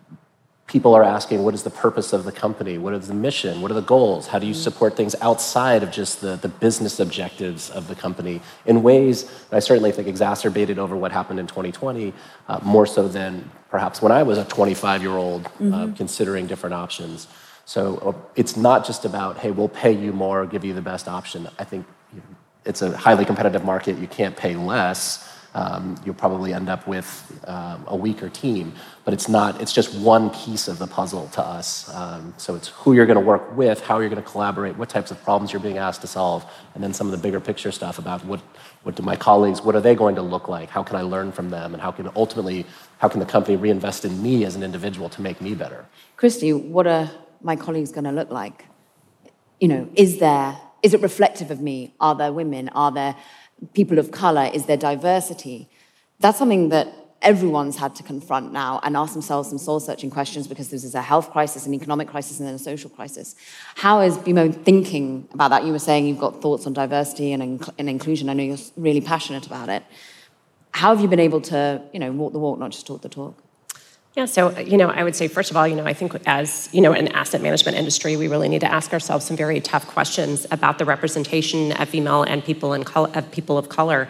people are asking what is the purpose of the company? What is the mission? What are the goals? How do you support things outside of just the, the business objectives of the company in ways that i certainly think exacerbated over what happened in 2020 uh, more so than perhaps when i was a 25 year old uh, mm-hmm. uh, considering different options. So uh, it's not just about hey we'll pay you more give you the best option. I think you know, it's a highly competitive market. You can't pay less um, you'll probably end up with um, a weaker team. But it's not, it's just one piece of the puzzle to us. Um, so it's who you're going to work with, how you're going to collaborate, what types of problems you're being asked to solve, and then some of the bigger picture stuff about what, what do my colleagues, what are they going to look like? How can I learn from them? And how can ultimately, how can the company reinvest in me as an individual to make me better? Kristi, what are my colleagues going to look like? You know, is there, is it reflective of me? Are there women? Are there people of color? Is their diversity? That's something that everyone's had to confront now and ask themselves some soul searching questions because this is a health crisis, an economic crisis, and then a social crisis. How is BMO thinking about that? You were saying you've got thoughts on diversity and, inc- and inclusion. I know you're really passionate about it. How have you been able to, you know, walk the walk, not just talk the talk? Yeah, so uh, you know, I would say first of all, you know, I think as you know, an asset management industry, we really need to ask ourselves some very tough questions about the representation of female and people and of people of color.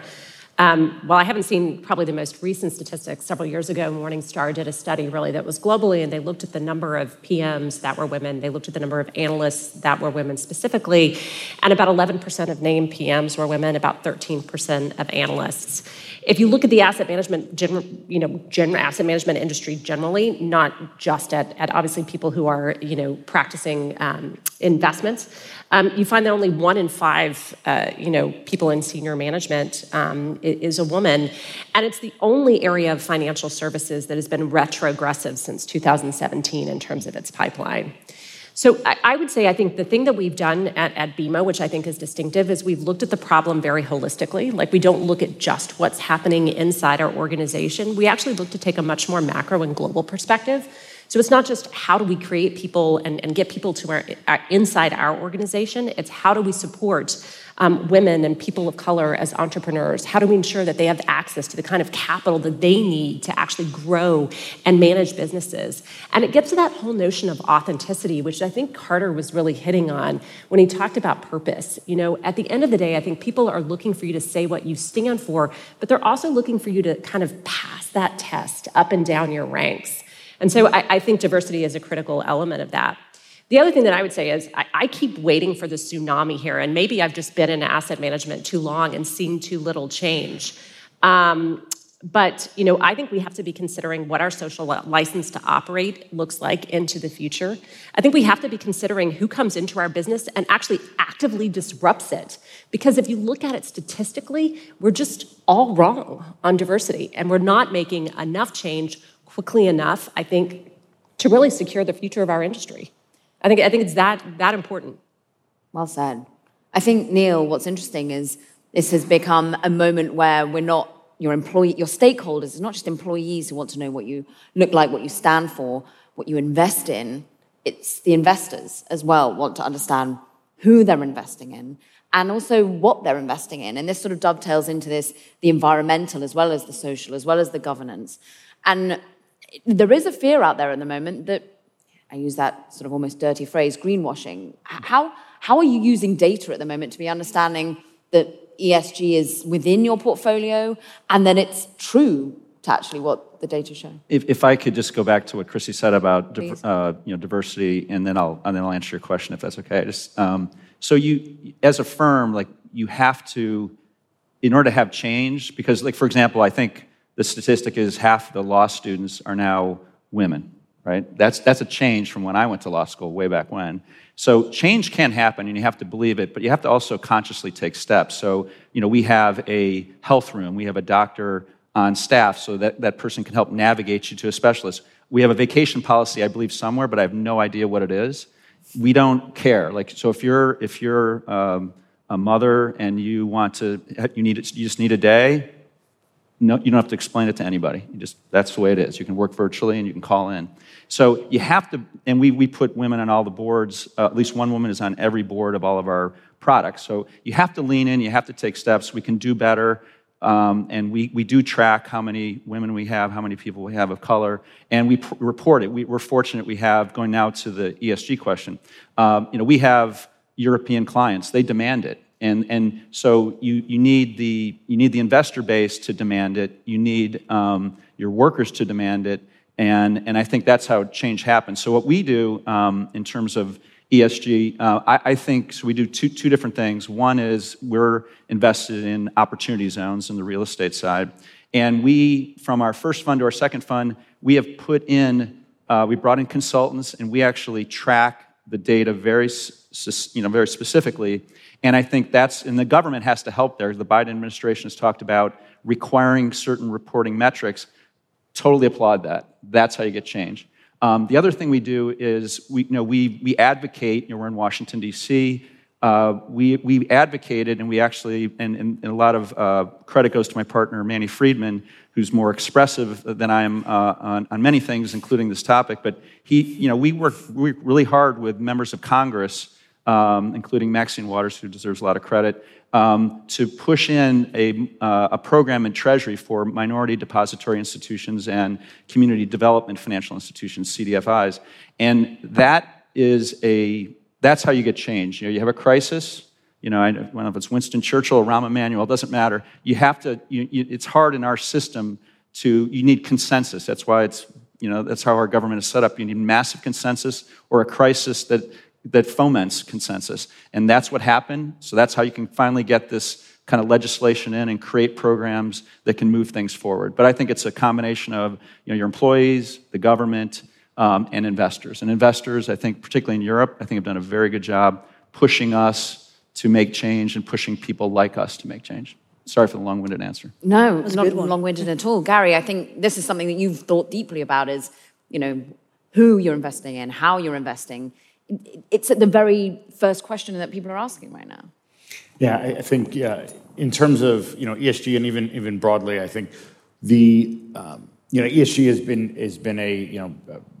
Um, well, I haven't seen probably the most recent statistics. Several years ago, Morningstar did a study really that was globally, and they looked at the number of PMs that were women. They looked at the number of analysts that were women specifically, and about 11% of named PMs were women, about 13% of analysts if you look at the asset management, gen, you know, general asset management industry generally, not just at, at obviously people who are, you know, practicing um, investments, um, you find that only one in five, uh, you know, people in senior management um, is a woman, and it's the only area of financial services that has been retrogressive since 2017 in terms of its pipeline. So I, would say I think the thing that we've done at, at BMO, which I think is distinctive, is we've looked at the problem very holistically. Like we don't look at just what's happening inside our organization. We actually look to take a much more macro and global perspective. So it's not just how do we create people and, and get people to our, our, inside our organization, it's how do we support um, women and people of color as entrepreneurs? How do we ensure that they have access to the kind of capital that they need to actually grow and manage businesses? And it gets to that whole notion of authenticity, which I think Carter was really hitting on when he talked about purpose. You know, at the end of the day, I think people are looking for you to say what you stand for, but they're also looking for you to kind of pass that test up and down your ranks. And so I, I think diversity is a critical element of that. The other thing that I would say is I, I, keep waiting for the tsunami here, and maybe I've just been in asset management too long and seen too little change. Um, But you know, I think we have to be considering what our social license to operate looks like into the future. I think we have to be considering who comes into our business and actually actively disrupts it. Because if you look at it statistically, we're just all wrong on diversity, and we're not making enough change quickly enough. I think to really secure the future of our industry. I think I think it's that that important. Well said. I think Neal, what's interesting is this has become a moment where we're not your employee, your stakeholders, it's not just employees who want to know what you look like, what you stand for, what you invest in. It's the investors as well want to understand who they're investing in and also what they're investing in. And this sort of dovetails into this the environmental as well as the social, as well as the governance. And there is a fear out there at the moment that I use that sort of almost dirty phrase, greenwashing. How, how are you using data at the moment to be understanding that ESG is within your portfolio, and then it's true to actually what the data show. If, if I could just go back to what Kristi said about uh, you know diversity, and then I'll and then I'll answer your question if that's okay. Just um, so you as a firm, like you have to, in order to have change, because like for example, I think the statistic is half the law students are now women right? That's, that's a change from when I went to law school way back when. So change can happen and you have to believe it, but you have to also consciously take steps. So, you know, we have a health room, we have a doctor on staff so that that person can help navigate you to a specialist. We have a vacation policy, I believe, somewhere, but I have no idea what it is. We don't care. Like, so if you're, if you're um, a mother and you want to, you need, you just need a day, no, you don't have to explain it to anybody. You just, that's the way it is. You can work virtually and you can call in. So you have to, and we, we put women on all the boards. Uh, at least one woman is on every board of all of our products. So you have to lean in, you have to take steps. We can do better. Um, and we, we do track how many women we have, how many people we have of color, and we report it. We, are fortunate we have, going now to the ESG question, um, you know, we have European clients. They demand it. And, and so you, you, need the, you need the investor base to demand it, you need um, your workers to demand it, and, and I think that's how change happens. So, what we do um, in terms of ESG, uh, I, I, think so we do two, two different things. One is we're invested in opportunity zones in the real estate side. And we, from our first fund to our second fund, we have put in, uh, we brought in consultants and we actually track the data very, you know, very specifically and I think that's, and the government has to help there. The Biden administration has talked about requiring certain reporting metrics. Totally applaud that. That's how you get change. Um, the other thing we do is we, you know, we, we advocate, you know, we're in Washington, D.C. Uh, we, we advocated, and we actually, and, and, and a lot of uh, credit goes to my partner, Manny Friedman, who's more expressive than I am uh, on, on, many things, including this topic. But he, you know, we work we really hard with members of Congress um, including Maxine Waters, who deserves a lot of credit, um, to push in a, uh, a program in Treasury for minority depository institutions and community development financial institutions, CDFIs. And that is a, that's how you get change. You know, you have a crisis, you know, I don't know if it's Winston Churchill or Rahm Emanuel, it doesn't matter. You have to, you, you, it's hard in our system to, you need consensus. That's why it's, you know, that's how our government is set up. You need massive consensus or a crisis that that foments consensus. And that's what happened. So that's how you can finally get this kind of legislation in and create programs that can move things forward. But I think it's a combination of you know, your employees, the government, um, and investors. And investors, I think, particularly in Europe, I think have done a very good job pushing us to make change and pushing people like us to make change. Sorry for the long-winded answer. No, it's not long-winded at all. Gary, I think this is something that you've thought deeply about is, you know, who you're investing in, how you're investing it's at the very first question that people are asking right now. Yeah, I think yeah, in terms of you know ESG and even even broadly, I think the um, you know ESG has been has been a you know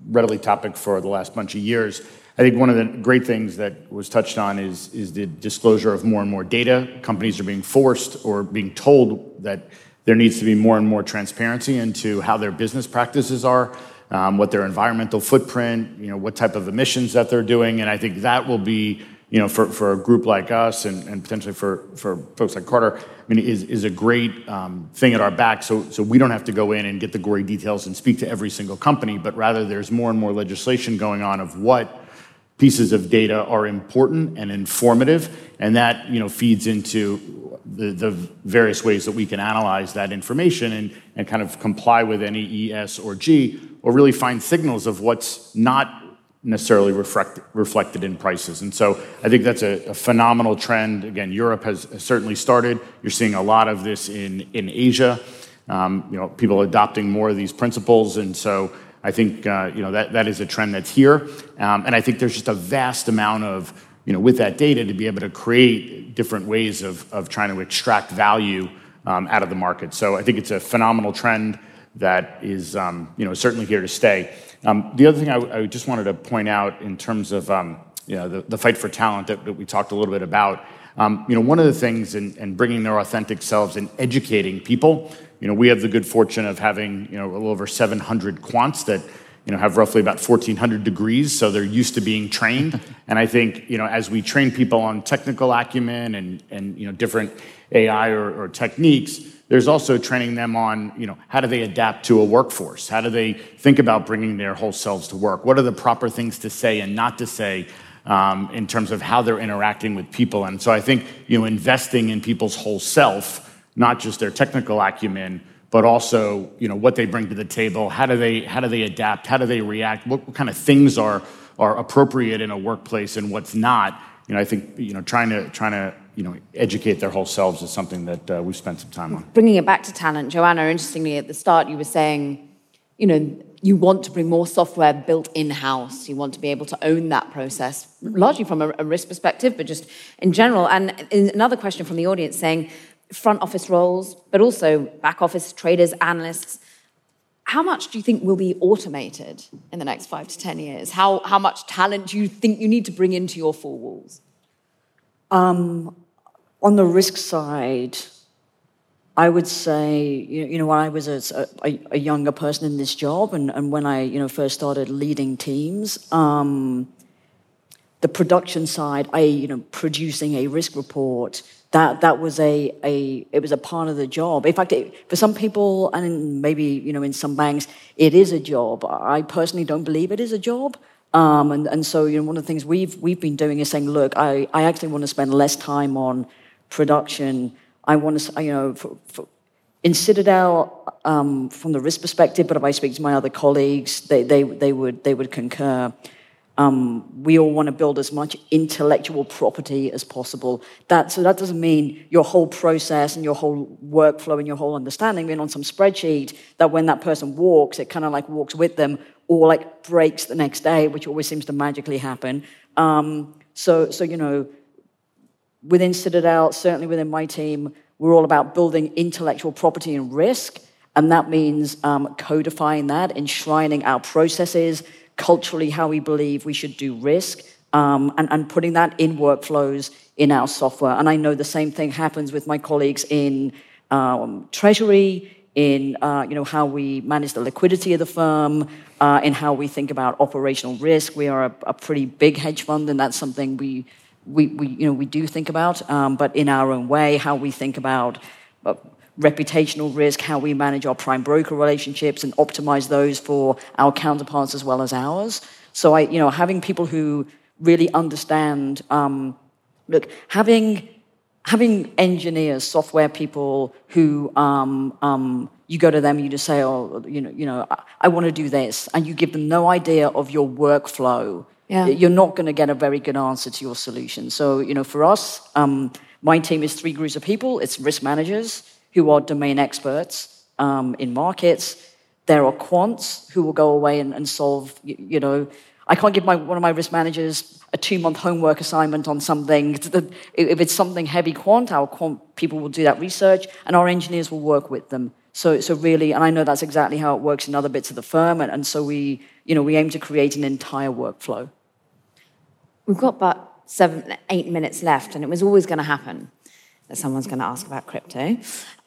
readily topic for the last bunch of years. I think one of the great things that was touched on is is the disclosure of more and more data. Companies are being forced or being told that there needs to be more and more transparency into how their business practices are um, what their environmental footprint, you know, what type of emissions that they're doing. And I think that will be, you know, for, for a group like us and, and potentially for, for folks like Carter, I mean, is, is a great um, thing at our back. So, so we don't have to go in and get the gory details and speak to every single company, but rather there's more and more legislation going on of what pieces of data are important and informative, and that you know feeds into the, the various ways that we can analyze that information and, and kind of comply with any E, S, or G, or really find signals of what's not necessarily reflect, reflected in prices. And so I think that's a, a phenomenal trend. Again, Europe has, has, certainly started. You're seeing a lot of this in, in Asia. Um, you know, people adopting more of these principles. And so I think uh, you know, that, that is a trend that's here. Um, and I think there's just a vast amount of, you know, with that data to be able to create different ways of, of trying to extract value um, out of the market. So I think it's a phenomenal trend that is um, you know, certainly here to stay. Um, the other thing I, I, just wanted to point out in terms of um, you know, the, the, fight for talent that, that, we talked a little bit about, um, you know, one of the things in, in, bringing their authentic selves and educating people, you know, we have the good fortune of having you know, a little over 700 quants that you know, have roughly about 1,400 degrees, so they're used to being trained. and I think, you know, as we train people on technical acumen and, and you know, different AI or, or techniques, there's also training them on, you know, how do they adapt to a workforce? How do they think about bringing their whole selves to work? What are the proper things to say and not to say um, in terms of how they're interacting with people? And so I think, you know, investing in people's whole self, not just their technical acumen, but also you know what they bring to the table. How do they how do they adapt? How do they react? What, what kind of things are are appropriate in a workplace and what's not? You know, I think you know trying to trying to you know educate their whole selves is something that uh, we've spent some time on. Bringing it back to talent, Joanna. Interestingly, at the start, you were saying, you know, you want to bring more software built in house. You want to be able to own that process, largely from a, a risk perspective, but just in general. And another question from the audience saying front office roles, but also back office traders, analysts. How much do you think will be automated in the next five to 10 years? How, how much talent do you think you need to bring into your four walls? Um, on the risk side, I would say, you know, when I was a, a, a, younger person in this job and, and when I, you know, first started leading teams, um, the production side, i.e., you know, producing a risk report, that that was a, a it was a part of the job. In fact, it, for some people, and maybe you know in some banks, it is a job. I personally don't believe it is a job. Um, and, and so you know one of the things we've we've been doing is saying, look, I, I actually want to spend less time on production. I want to you know for, for, in Citadel um, from the risk perspective, but if I speak to my other colleagues, they they they would they would concur. Um, we all want to build as much intellectual property as possible. That, so that doesn't mean your whole process and your whole workflow and your whole understanding being on some spreadsheet that when that person walks, it kind of like walks with them or like breaks the next day, which always seems to magically happen. Um, so, so, you know, within Citadel, certainly within my team, we're all about building intellectual property and risk. And that means um, codifying that, enshrining our processes, culturally how we believe we should do risk um, and, and putting that in workflows in our software. And I know the same thing happens with my colleagues in um, treasury, in uh, you know how we manage the liquidity of the firm, uh, in how we think about operational risk. We are a, a, pretty big hedge fund, and that's something we we, we you know we do think about, um, but in our own way, how we think about. Uh, reputational risk, how we manage our prime broker relationships and optimize those for our counterparts as well as ours. So I, you know, having people who really understand, um, look, having having engineers, software people who um, um, you go to them, you just say, oh, you know, you know, I, I want to do this, and you give them no idea of your workflow. Yeah. You're not going to get a very good answer to your solution. So, you know, for us, um, my team is three groups of people. It's risk managers, who are domain experts um, in markets. There are quants who will go away and, and solve, you, you, know, I can't give my, one of my risk managers a two month homework assignment on something. If it's something heavy quant, our quant people will do that research and our engineers will work with them. So, so really, and I know that's exactly how it works in other bits of the firm, and, and so we, you know, we aim to create an entire workflow. We've got but seven, eight minutes left, and it was always going to happen that someone's going to ask about crypto.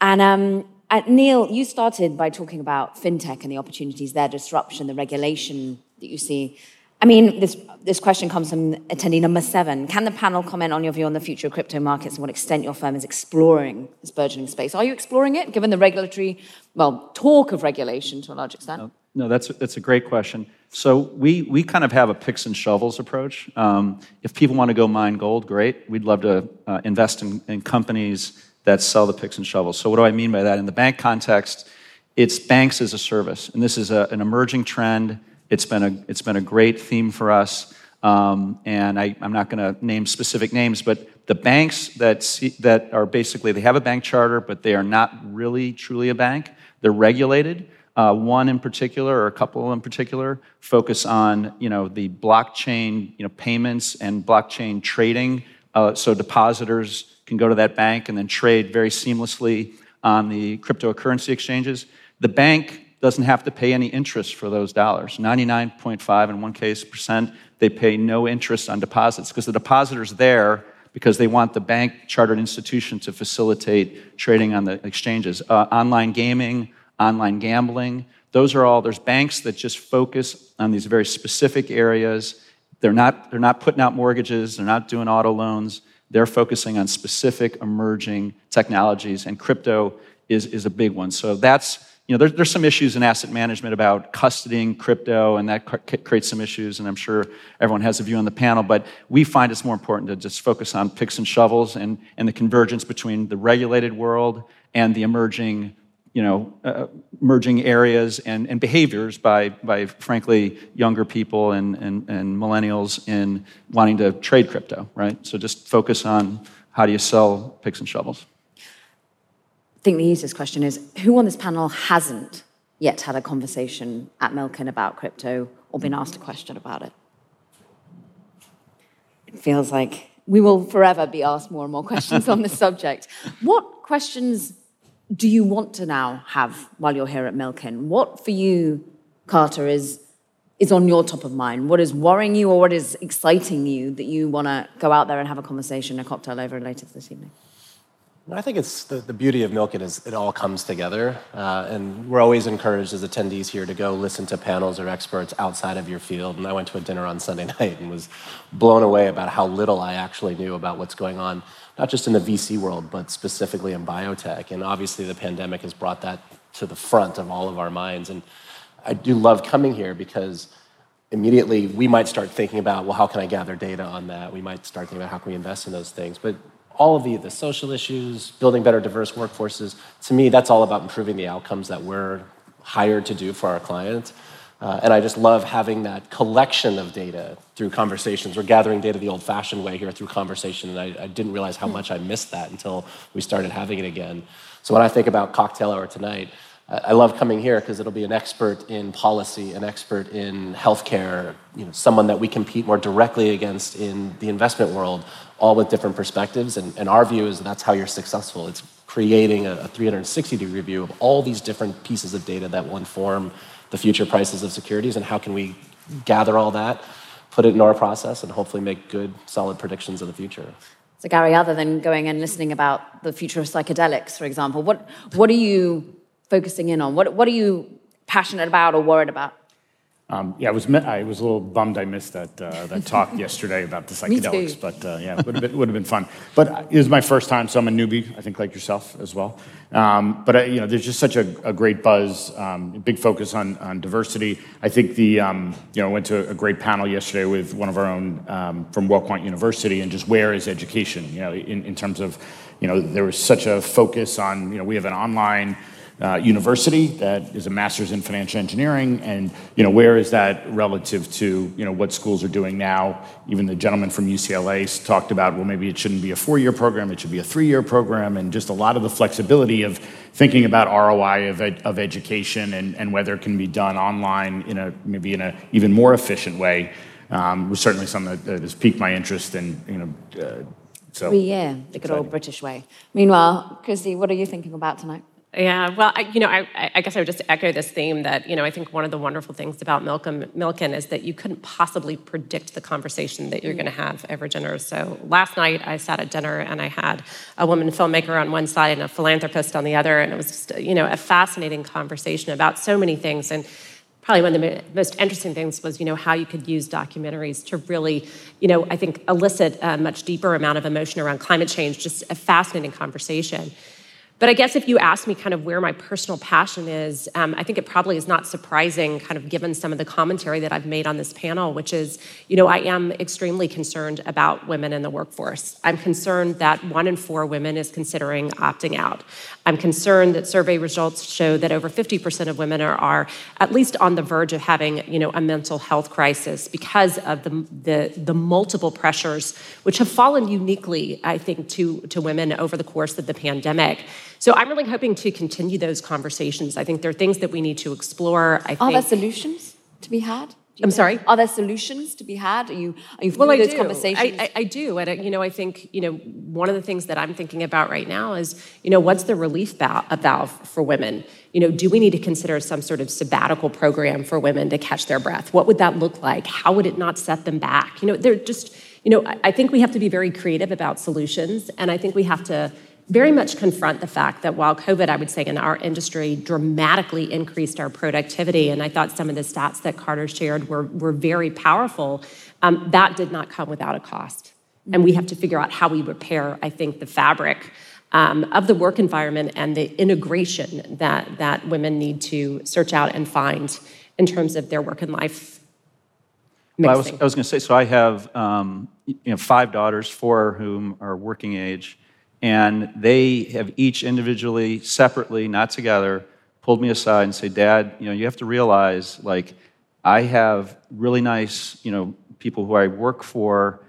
And um, Neal, you started by talking about fintech and the opportunities there, disruption, the regulation that you see. I mean, this, this question comes from attendee number seven. Can the panel comment on your view on the future of crypto markets and what extent your firm is exploring this burgeoning space? Are you exploring it, given the regulatory, well, talk of regulation to a large extent? No, no that's, that's a great question. So we, we kind of have a picks and shovels approach. Um, if people want to go mine gold, great. We'd love to uh, invest in, in companies that sell the picks and shovels. So, what do I mean by that? In the bank context, it's banks as a service. And this is a, an emerging trend. It's been a, it's been a great theme for us. Um, and I, am not going to name specific names, but the banks that, see, that are basically, they have a bank charter, but they are not really truly a bank. They're regulated. Uh, one in particular, or a couple in particular, focus on you know the blockchain you know payments and blockchain trading. Uh, so depositors can go to that bank and then trade very seamlessly on the cryptocurrency exchanges. The bank doesn't have to pay any interest for those dollars. 99.5 in one case percent, they pay no interest on deposits because the depositor's there because they want the bank chartered institution to facilitate trading on the exchanges. Uh, online gaming, online gambling, those are all, there's banks that just focus on these very specific areas. They're not, they're not putting out mortgages, they're not doing auto loans. They're focusing on specific emerging technologies, and crypto is, is a big one. So that's, you know, there, there's some issues in asset management about custodying crypto, and that creates some issues, and I'm sure everyone has a view on the panel, but we find it's more important to just focus on picks and shovels and, and the convergence between the regulated world and the emerging you know, uh, merging areas and, and behaviors by, by, frankly, younger people and, and, and millennials in wanting to trade crypto, right? So just focus on how do you sell picks and shovels. I think the easiest question is who on this panel hasn't yet had a conversation at Milken about crypto or been asked a question about it? It feels like we will forever be asked more and more questions on this subject. What questions do you want to now have while you're here at Milken? What for you, Carter, is is on your top of mind? What is worrying you or what is exciting you that you want to go out there and have a conversation, a cocktail over later this evening? I think it's the, the beauty of Milken is it all comes together. Uh, and we're always encouraged as attendees here to go listen to panels or experts outside of your field. And I went to a dinner on Sunday night and was blown away about how little I actually knew about what's going on not just in the VC world, but specifically in biotech. And obviously, the pandemic has brought that to the front of all of our minds. And I do love coming here because immediately we might start thinking about, well, how can I gather data on that? We might start thinking about how can we invest in those things. But all of the, the social issues, building better diverse workforces, to me, that's all about improving the outcomes that we're hired to do for our clients. Uh, and I just love having that collection of data through conversations. We're gathering data the old fashioned way here through conversation, and I, I, didn't realize how much I missed that until we started having it again. So when I think about cocktail hour tonight, I love coming here because it'll be an expert in policy, an expert in healthcare, you know, someone that we compete more directly against in the investment world, all with different perspectives. And, and our view is that's how you're successful. It's creating a, a 360 degree view of all these different pieces of data that will inform the future prices of securities and how can we gather all that, put it into our process, and hopefully make good, solid predictions of the future. So, Gary, other than going and listening about the future of psychedelics, for example, what, what are you focusing in on? What, what are you passionate about or worried about? Um, yeah, I was I was a little bummed I missed that uh, that talk yesterday about the psychedelics, but uh, yeah, would have been would have been fun. But it was my first time, so I'm a newbie. I think like yourself as well. Um, but uh, you know, there's just such a, a great buzz, um, big focus on on diversity. I think the um, you know went to a great panel yesterday with one of our own um, from WorldQuant University, and just where is education? You know, in, in terms of you know there was such a focus on you know we have an online uh, university that is a master's in financial engineering, and you know where is that relative to you know what schools are doing now? Even the gentleman from UCLA talked about well maybe it shouldn't be a four-year program, it should be a three-year program, and just a lot of the flexibility of thinking about ROI of, ed- of education and, and whether it can be done online in a maybe in a even more efficient way um, was certainly something that, that, has piqued my interest and you know. Uh, so, yeah, the good old British way. Meanwhile, Kristi, what are you thinking about tonight? Yeah, well, I, you know, I, I, guess I would just echo this theme that, you know, I think one of the wonderful things about Milken, Milken is that you couldn't possibly predict the conversation that you're mm. going to have over dinner. So last night I sat at dinner and I had a woman filmmaker on one side and a philanthropist on the other, and it was just, you know, a fascinating conversation about so many things. And probably one of the most interesting things was, you know, how you could use documentaries to really, you know, I think elicit a much deeper amount of emotion around climate change. Just a fascinating conversation. But I guess if you ask me kind of where my personal passion is, um, I think it probably is not surprising, kind of given some of the commentary that I've made on this panel, which is, you know, I am extremely concerned about women in the workforce. I'm concerned that one in four women is considering opting out. I'm concerned that survey results show that over 50% of women are, are at least on the verge of having, you know, a mental health crisis because of the, the, the multiple pressures which have fallen uniquely, I think, to, to women over the course of the pandemic. So I'm really hoping to continue those conversations. I think there are things that we need to explore. I Are think, there solutions to be had? Do you I'm sorry? Are there solutions to be had? Are you are you well, I those do. conversations? I, I, I do, and I, you know, I think you know one of the things that I'm thinking about right now is you know what's the relief val- valve for women? You know, do we need to consider some sort of sabbatical program for women to catch their breath? What would that look like? How would it not set them back? You know, they're just you know, I, I think we have to be very creative about solutions, and I think we have to very much confront the fact that while COVID, I would say, in our industry dramatically increased our productivity, and I thought some of the stats that Carter shared were, were very powerful, um, that did not come without a cost. And we have to figure out how we repair, I think, the fabric um, of the work environment and the integration that, that women need to search out and find in terms of their work and life Well, I was. I was going to say, so I have um, you know, five daughters, four of whom are working age, and they have each individually, separately, not together, pulled me aside and say, Dad, you know, you have to realize, like, I have really nice, you know, people who I work for,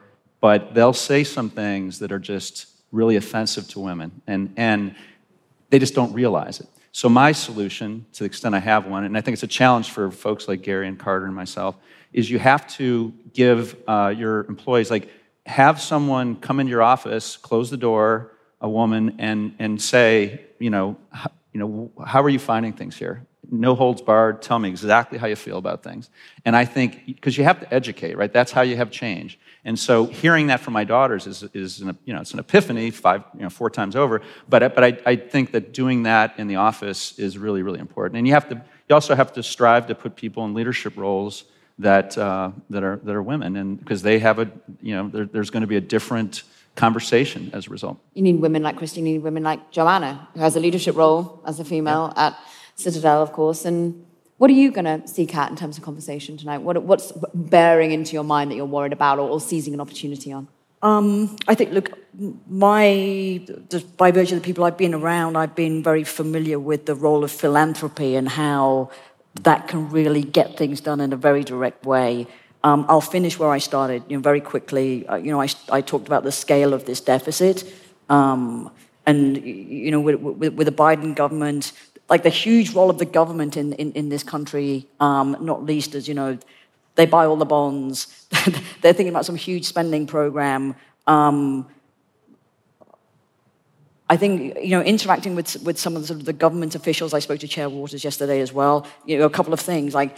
but they'll say some things that are just really offensive to women, and and they just don't realize it. So my solution, to the extent I have one, and I think it's a challenge for folks like Gary and Carter and myself, is you have to give uh, your employees like have someone come into your office, close the door, a woman, and and say, you know, you know, how are you finding things here? No holds barred. Tell me exactly how you feel about things. And I think because you have to educate, right? That's how you have change. And so hearing that from my daughters is, is an, you know, it's an epiphany five, you know, four times over. But, but I, I think that doing that in the office is really, really important. And you have to, you also have to strive to put people in leadership roles that, uh, that, are, that are women. And because they have a, you know, there, there's going to be a different conversation as a result. You need women like Christine, you need women like Joanna, who has a leadership role as a female at Citadel, of course. And what are you going to seek out in terms of conversation tonight? What, what's bearing into your mind that you're worried about or, or seizing an opportunity on? Um, I think, look, my, just by virtue of the people I've been around, I've been very familiar with the role of philanthropy and how that can really get things done in a very direct way. Um, I'll finish where I started, you know, very quickly. Uh, you know, I, I talked about the scale of this deficit. Um, and, you know, with, with, with the Biden government, like the huge role of the government in, in, in this country, um, not least as, you know, they buy all the bonds. They're thinking about some huge spending program. Um, I think you know interacting with with some of the, sort of the government officials. I spoke to Chair Waters yesterday as well. You know, a couple of things like.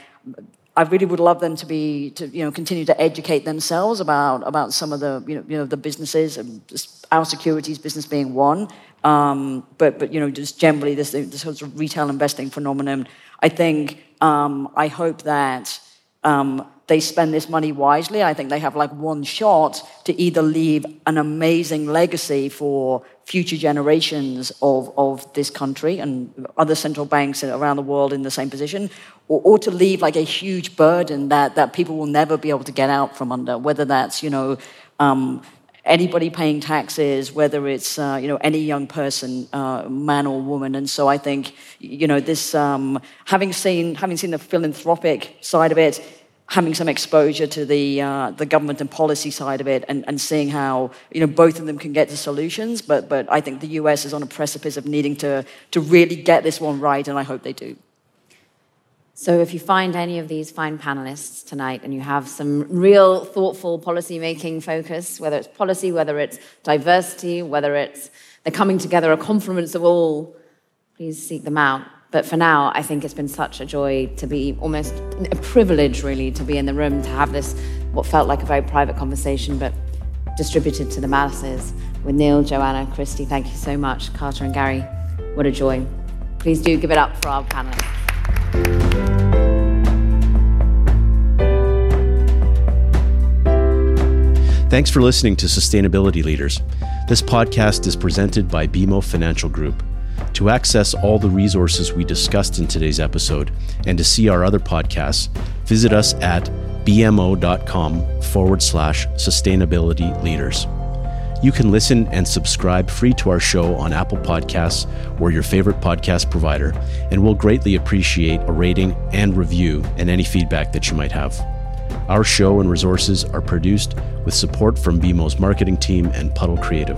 I really would love them to be to you know continue to educate themselves about about some of the you know you know the businesses and our securities business being one, um, but but you know just generally this this sort of retail investing phenomenon. I think um, I hope that um, they spend this money wisely. I think they have like one shot to either leave an amazing legacy for future generations of, of this country and other central banks around the world in the same position, or, or to leave like a huge burden that, that people will never be able to get out from under, whether that's, you know, um, anybody paying taxes, whether it's uh, you know any young person, uh, man or woman. And so I think you know this um, having seen having seen the philanthropic side of it. Having some exposure to the uh, the government and policy side of it, and, and seeing how you know both of them can get to solutions, but but I think the U.S. is on a precipice of needing to to really get this one right, and I hope they do. So, if you find any of these fine panelists tonight and you have some real thoughtful policy making focus, whether it's policy, whether it's diversity, whether it's the coming together, a confluence of all, please seek them out. But for now, I think it's been such a joy to be almost a privilege, really, to be in the room, to have this, what felt like a very private conversation, but distributed to the masses. With Neal, Joanna, Kristi, thank you so much. Carter and Gary, what a joy. Please do give it up for our panelists. Thanks for listening to Sustainability Leaders. This podcast is presented by BMO Financial Group. To access all the resources we discussed in today's episode and to see our other podcasts, visit us at bmo.com forward slash sustainability leaders. You can listen and subscribe free to our show on Apple Podcasts or your favorite podcast provider, and we'll greatly appreciate a rating and review and any feedback that you might have. Our show and resources are produced with support from BMO's marketing team and Puddle Creative.